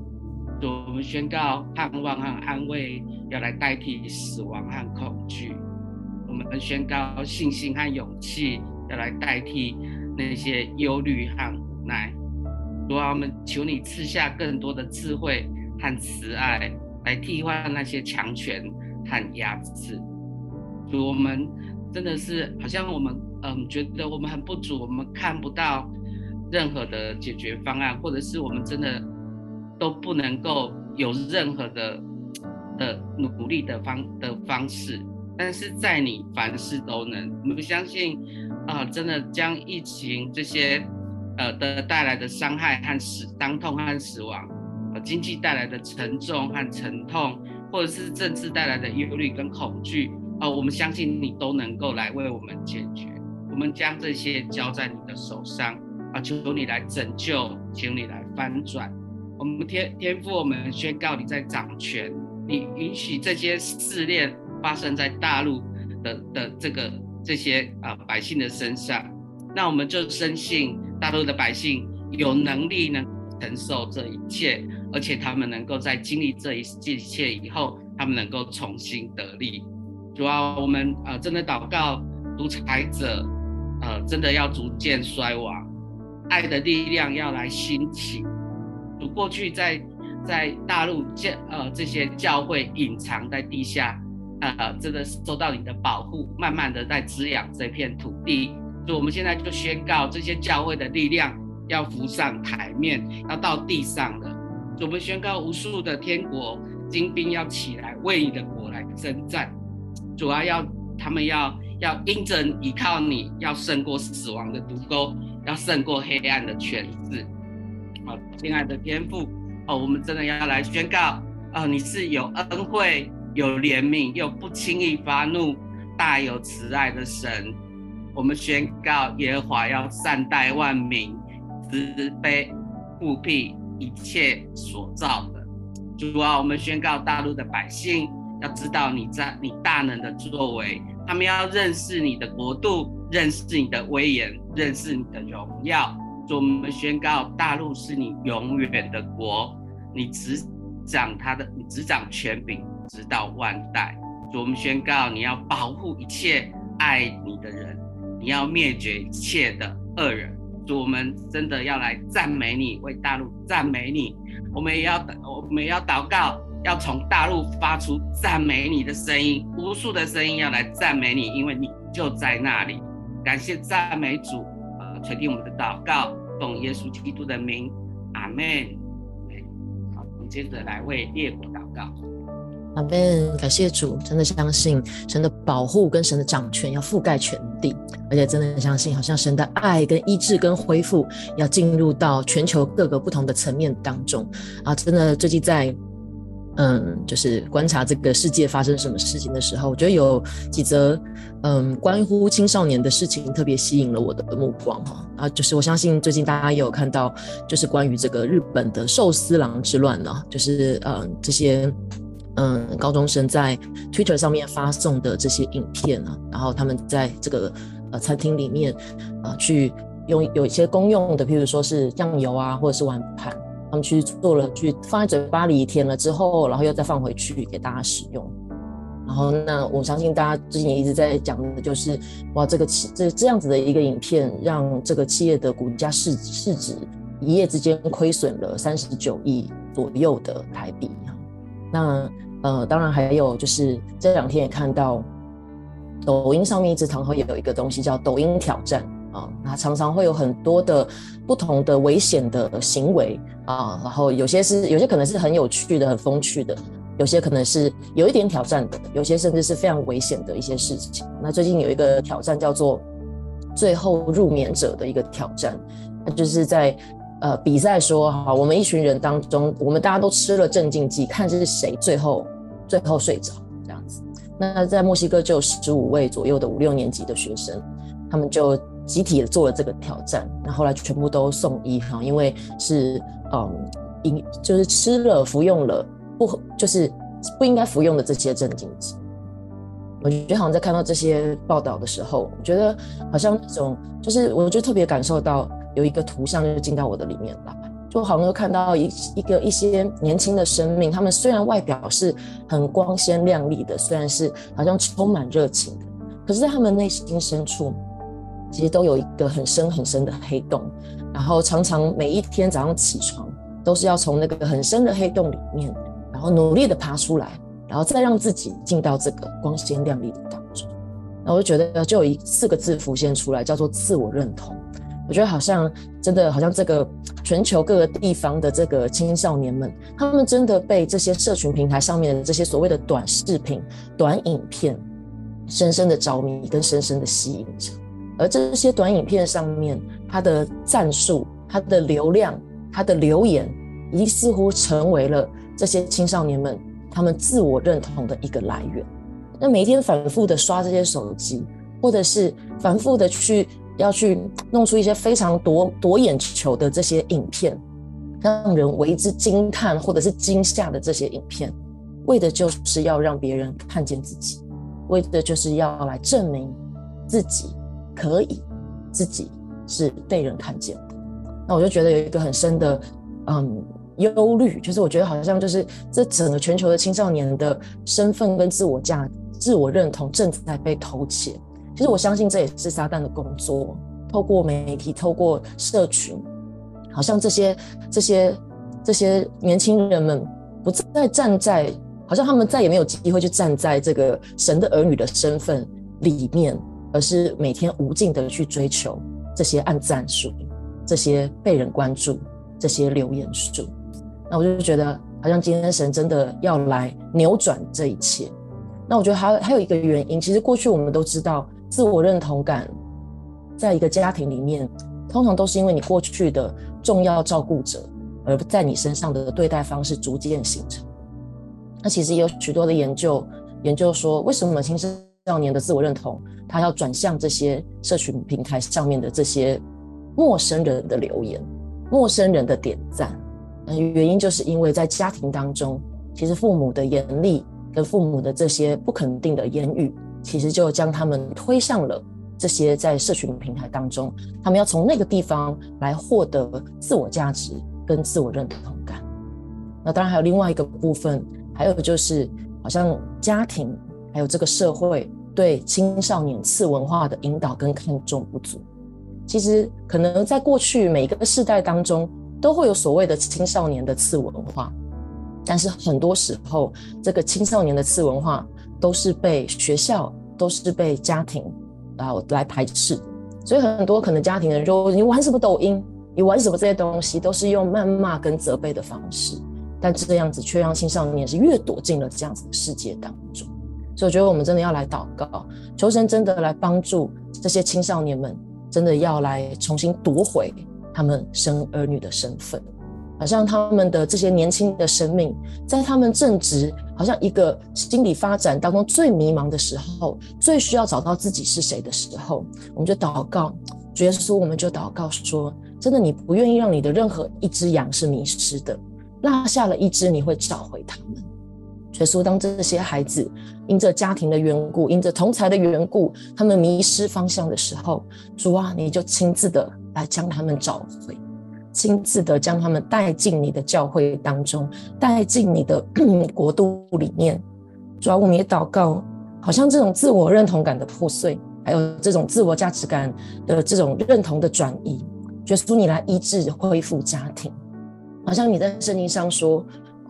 S9: 主，我们宣告盼望和安慰要来代替死亡和恐惧。我们宣告信心和勇气要来代替那些忧虑和无奈。主啊，我们求你赐下更多的智慧和慈爱，来替换那些强权。和压制，所以我们真的是好像我们嗯觉得我们很不足，我们看不到任何的解决方案，或者是我们真的都不能够有任何的的努力的方的方式，但是在你凡事都能，我们相信啊、真的将疫情这些呃的带来的伤害和死伤痛和死亡，呃经济带来的沉重和沉痛。或者是政治带来的忧虑跟恐惧，啊，我们相信你都能够来为我们解决。我们将这些交在你的手上，啊，求求你来拯救，求你来翻转。我们天天父，我们宣告你在掌权，你允许这些试炼发生在大陆的的这个这些啊百姓的身上，那我们就深信大陆的百姓有能力能承受这一切。而且他们能够在经历这一这一切以后，他们能够重新得力。主啊，我们啊真的祷告，独裁者呃真的要逐渐衰亡，爱的力量要来兴起。主过去在在大陆教呃这些教会隐藏在地下，呃真的受到你的保护，慢慢的在滋养这片土地。所以我们现在就宣告，这些教会的力量要浮上台面，要到地上了。我们宣告，无数的天国精兵要起来，为你的国来征战。主啊，要他们要要因着依靠你，要胜过死亡的毒钩，要胜过黑暗的权势。好，亲爱的天父，哦，我们真的要来宣告，哦，你是有恩惠、有怜悯又不轻易发怒、大有慈爱的神。我们宣告，耶和华要善待万民，慈悲护庇。一切所造的，主啊，我们宣告大陆的百姓要知道你在你大能的作为，他们要认识你的国度，认识你的威严，认识你的荣耀。主，我们宣告大陆是你永远的国，你执掌他的，你执掌权柄，直到万代。主，我们宣告你要保护一切爱你的人，你要灭绝一切的恶人。主，我们真的要来赞美你，为大陆赞美你。我们也要，我们也要祷告，要从大陆发出赞美你的声音，无数的声音要来赞美你，因为你就在那里。感谢赞美主，呃，垂听我们的祷告，奉耶稣基督的名，阿门。好，我们接着来为列国祷告。
S10: 阿门，感谢主，真的相信神的保护跟神的掌权要覆盖全地，而且真的相信，好像神的爱跟医治跟恢复要进入到全球各个不同的层面当中啊！真的，最近在嗯，就是观察这个世界发生什么事情的时候，我觉得有几则嗯关乎青少年的事情特别吸引了我的目光哈啊！就是我相信最近大家也有看到，就是关于这个日本的寿司郎之乱呢，就是嗯这些。嗯，高中生在 Twitter 上面发送的这些影片啊，然后他们在这个呃餐厅里面啊、去用有一些公用的，譬如说是酱油啊，或者是碗盘，他们去做了，去放在嘴巴里舔了之后，然后又再放回去给大家使用。然后那我相信大家最近也一直在讲的就是，哇，这个企这这样子的一个影片，让这个企业的股价市市值一夜之间亏损了三十九亿左右的台币。那呃，当然还有就是这两天也看到，抖音上面一直常会有一个东西叫抖音挑战啊，那常常会有很多的不同的危险的行为啊，然后有些是有些可能是很有趣的、很风趣的，有些可能是有一点挑战的，有些甚至是非常危险的一些事情。那最近有一个挑战叫做“最后入眠者”的一个挑战，那就是在。呃比赛说，哈，我们一群人当中，我们大家都吃了镇静剂，看是谁最后最后睡着这样子。那在墨西哥就有十五位左右的五六年级的学生，他们就集体做了这个挑战，那后来全部都送医哈，因为是嗯，饮就是吃了服用了不就是不应该服用的这些镇静剂。我觉得好像在看到这些报道的时候，我觉得好像那种就是，我就特别感受到有一个图像就进到我的里面来，就好像看到一一个一些年轻的生命，他们虽然外表是很光鲜亮丽的，虽然是好像充满热情的，可是在他们内心深处，其实都有一个很深很深的黑洞，然后常常每一天早上起床，都是要从那个很深的黑洞里面，然后努力的爬出来。然后再让自己进到这个光鲜亮丽的当中，那我就觉得就有一四个字浮现出来，叫做自我认同。我觉得好像真的好像这个全球各个地方的这个青少年们，他们真的被这些社群平台上面的这些所谓的短视频、短影片，深深的着迷跟深深的吸引着。而这些短影片上面，它的赞数、它的流量、它的留言，已经似乎成为了这些青少年们。他们自我认同的一个来源。那每天反复的刷这些手机，或者是反复的去要去弄出一些非常夺夺眼球的这些影片，让人为之惊叹或者是惊吓的这些影片，为的就是要让别人看见自己，为的就是要来证明自己可以，自己是被人看见的。那我就觉得有一个很深的，嗯。忧虑就是，我觉得好像就是这整个全球的青少年的身份跟自我价、自我认同正在被偷窃。其实我相信这也是撒旦的工作，透过媒体、透过社群，好像这些、这些、这些年轻人们不再站在，好像他们再也没有机会去站在这个神的儿女的身份里面，而是每天无尽的去追求这些按赞数、这些被人关注、这些留言数。那我就觉得，好像今天神真的要来扭转这一切。那我觉得还还有一个原因，其实过去我们都知道，自我认同感在一个家庭里面，通常都是因为你过去的重要照顾者，而在你身上的对待方式逐渐形成。那其实也有许多的研究，研究说，为什么青少年的自我认同，他要转向这些社群平台上面的这些陌生人的留言、陌生人的点赞。嗯原因就是因为在家庭当中，其实父母的严厉跟父母的这些不肯定的言语，其实就将他们推向了这些在社群平台当中，他们要从那个地方来获得自我价值跟自我认同感。那当然还有另外一个部分，还有就是好像家庭还有这个社会对青少年次文化的引导跟看重不足。其实可能在过去每一个世代当中，都会有所谓的青少年的次文化，但是很多时候，这个青少年的次文化都是被学校、都是被家庭啊来排斥，所以很多可能家庭的人说：“你玩什么抖音？你玩什么这些东西？”都是用谩骂跟责备的方式，但这样子却让青少年是越躲进了这样子的世界当中。所以我觉得我们真的要来祷告，求神真的来帮助这些青少年们，真的要来重新夺回。他们生儿女的身份，好像他们的这些年轻的生命，在他们正值好像一个心理发展当中最迷茫的时候，最需要找到自己是谁的时候，我们就祷告，主耶稣，我们就祷告说，真的，你不愿意让你的任何一只羊是迷失的，落下了一只，你会找回他们。主耶稣，当这些孩子因着家庭的缘故，因着同才的缘故，他们迷失方向的时候，主啊，你就亲自的。来将他们找回，亲自的将他们带进你的教会当中，带进你的 国度里面。主要我们也祷告，好像这种自我认同感的破碎，还有这种自我价值感的这种认同的转移，耶稣你来医治恢复家庭。好像你在圣经上说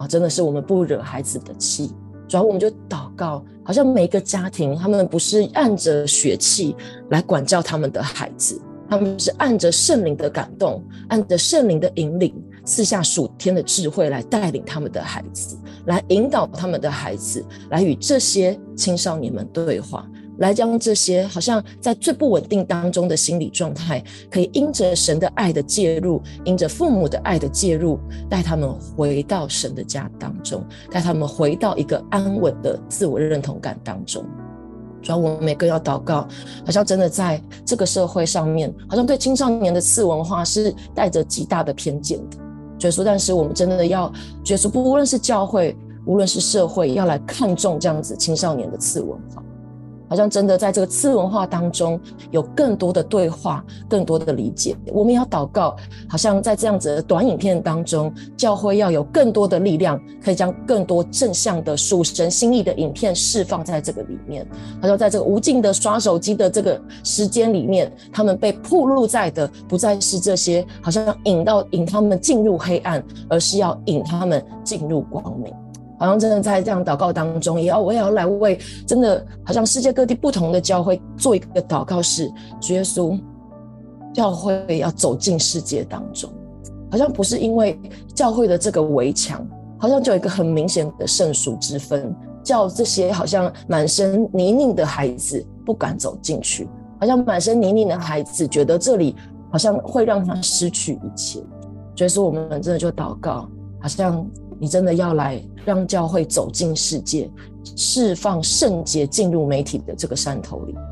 S10: 真的是我们不惹孩子的气。主要我们就祷告，好像每一个家庭他们不是按着血气来管教他们的孩子。他们是按着圣灵的感动，按着圣灵的引领，赐下属天的智慧来带领他们的孩子，来引导他们的孩子，来与这些青少年们对话，来将这些好像在最不稳定当中的心理状态，可以因着神的爱的介入，因着父母的爱的介入，带他们回到神的家当中，带他们回到一个安稳的自我认同感当中。主要我们每个要祷告，好像真的在这个社会上面，好像对青少年的次文化是带着极大的偏见的。耶稣，但是我们真的要耶稣，不论是教会，无论是社会，要来看重这样子青少年的次文化。好像真的在这个次文化当中有更多的对话，更多的理解。我们要祷告，好像在这样子的短影片当中，教会要有更多的力量，可以将更多正向的属神心意的影片释放在这个里面。好像在这个无尽的刷手机的这个时间里面，他们被曝露在的不再是这些，好像引到引他们进入黑暗，而是要引他们进入光明。好像真的在这样祷告当中，也要我也要来为真的好像世界各地不同的教会做一个祷告，是主耶稣，教会要走进世界当中，好像不是因为教会的这个围墙，好像就有一个很明显的圣俗之分，叫这些好像满身泥泞的孩子不敢走进去，好像满身泥泞的孩子觉得这里好像会让他失去一切，所以说我们真的就祷告，好像。你真的要来让教会走进世界，释放圣洁进入媒体的这个山头里面。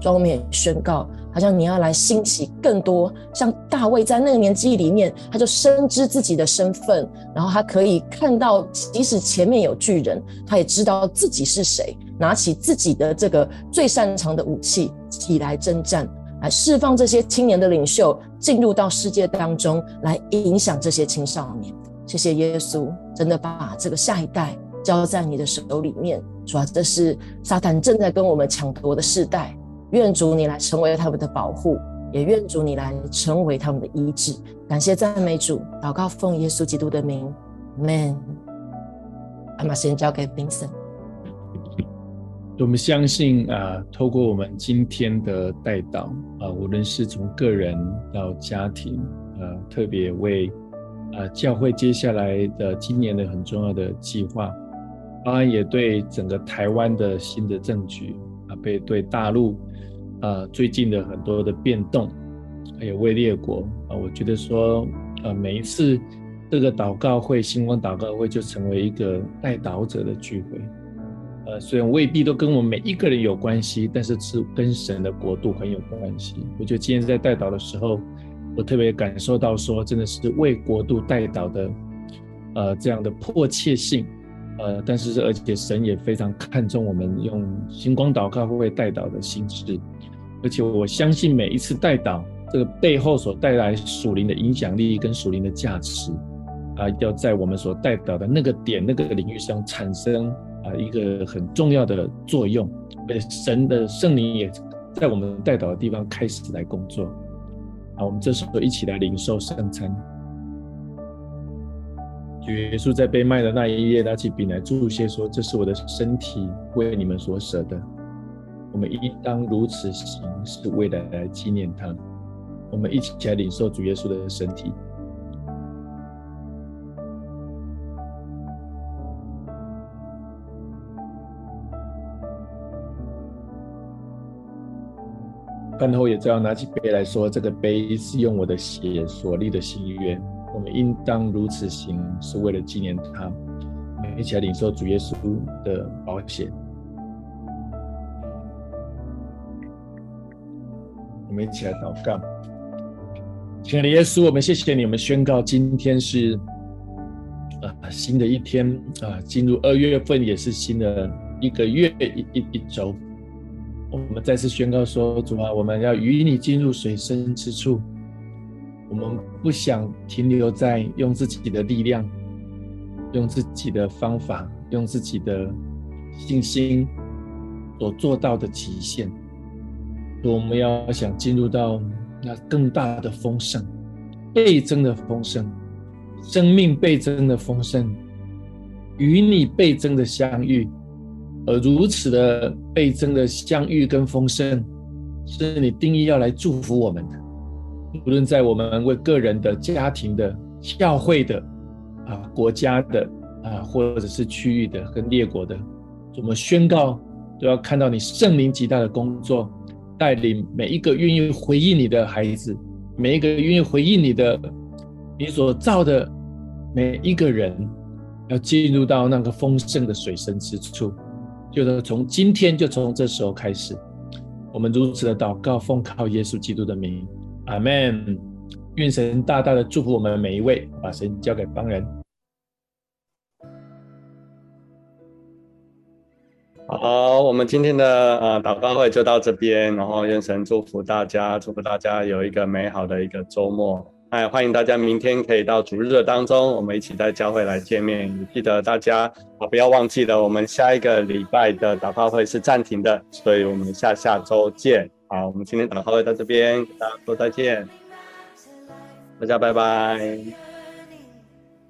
S10: 所以我们也宣告，好像你要来兴起更多像大卫在那个年纪里面，他就深知自己的身份，然后他可以看到，即使前面有巨人，他也知道自己是谁，拿起自己的这个最擅长的武器起来征战，来释放这些青年的领袖进入到世界当中，来影响这些青少年。谢谢耶稣，真的把这个下一代交在你的手里面。主啊，这是撒旦正在跟我们抢夺的世代。愿主你来成为他们的保护，也愿主你来成为他们的医治。感谢赞美主，祷告奉耶稣基督的名，Man。阿妈先交给 Vincent。
S5: 我们相信啊，透过我们今天的代祷啊，无论是从个人到家庭啊，特别为。啊，教会接下来的今年的很重要的计划，当然也对整个台湾的新的政局啊，被对大陆啊最近的很多的变动，还有为列国啊，我觉得说，呃，每一次这个祷告会、星光祷告会就成为一个代祷者的聚会，呃，虽然未必都跟我们每一个人有关系，但是是跟神的国度很有关系。我觉得今天在代祷的时候。我特别感受到说，真的是为国度代祷的，呃，这样的迫切性，呃，但是而且神也非常看重我们用星光祷告会代祷的心智，而且我相信每一次代祷，这个背后所带来属灵的影响力跟属灵的价值，啊，要在我们所代祷的那个点、那个领域上产生啊一个很重要的作用，神的圣灵也在我们代祷的地方开始来工作。好我们这时候一起来领受圣餐。主耶稣在被卖的那一夜，拿起饼来祝谢说：“这是我的身体，为你们所舍的。我们应当如此行，是为了来纪念他。”我们一起来领受主耶稣的身体。饭后也这样拿起杯来说：“这个杯是用我的血所立的新约，我们应当如此行，是为了纪念他。”我们一起来领受主耶稣的保险。我们一起来祷告，亲爱的耶稣，我们谢谢你。们宣告今天是啊新的一天啊，进入二月份也是新的一个月一一一周。我们再次宣告说：“主啊，我们要与你进入水深之处。我们不想停留在用自己的力量、用自己的方法、用自己的信心所做到的极限。我们要想进入到那更大的丰盛、倍增的丰盛、生命倍增的丰盛，与你倍增的相遇。”而如此的倍增的相遇跟丰盛，是你定义要来祝福我们的。无论在我们为个人的、家庭的、教会的、啊国家的、啊或者是区域的跟列国的，我们宣告都要看到你圣灵极大的工作，带领每一个愿意回应你的孩子，每一个愿意回应你的，你所造的每一个人，要进入到那个丰盛的水深之处。就是从今天，就从这时候开始，我们如此的祷告，奉靠耶稣基督的名，阿门。愿神大大的祝福我们每一位，把神交给帮人。
S11: 好，我们今天的呃祷告会就到这边，然后愿神祝福大家，祝福大家有一个美好的一个周末。哎，欢迎大家明天可以到主日的当中，我们一起在教会来见面。记得大家啊，不要忘记了，我们下一个礼拜的祷告会是暂停的，所以我们下下周见。好，我们今天祷告会到这边，跟大家说再见，大家拜拜。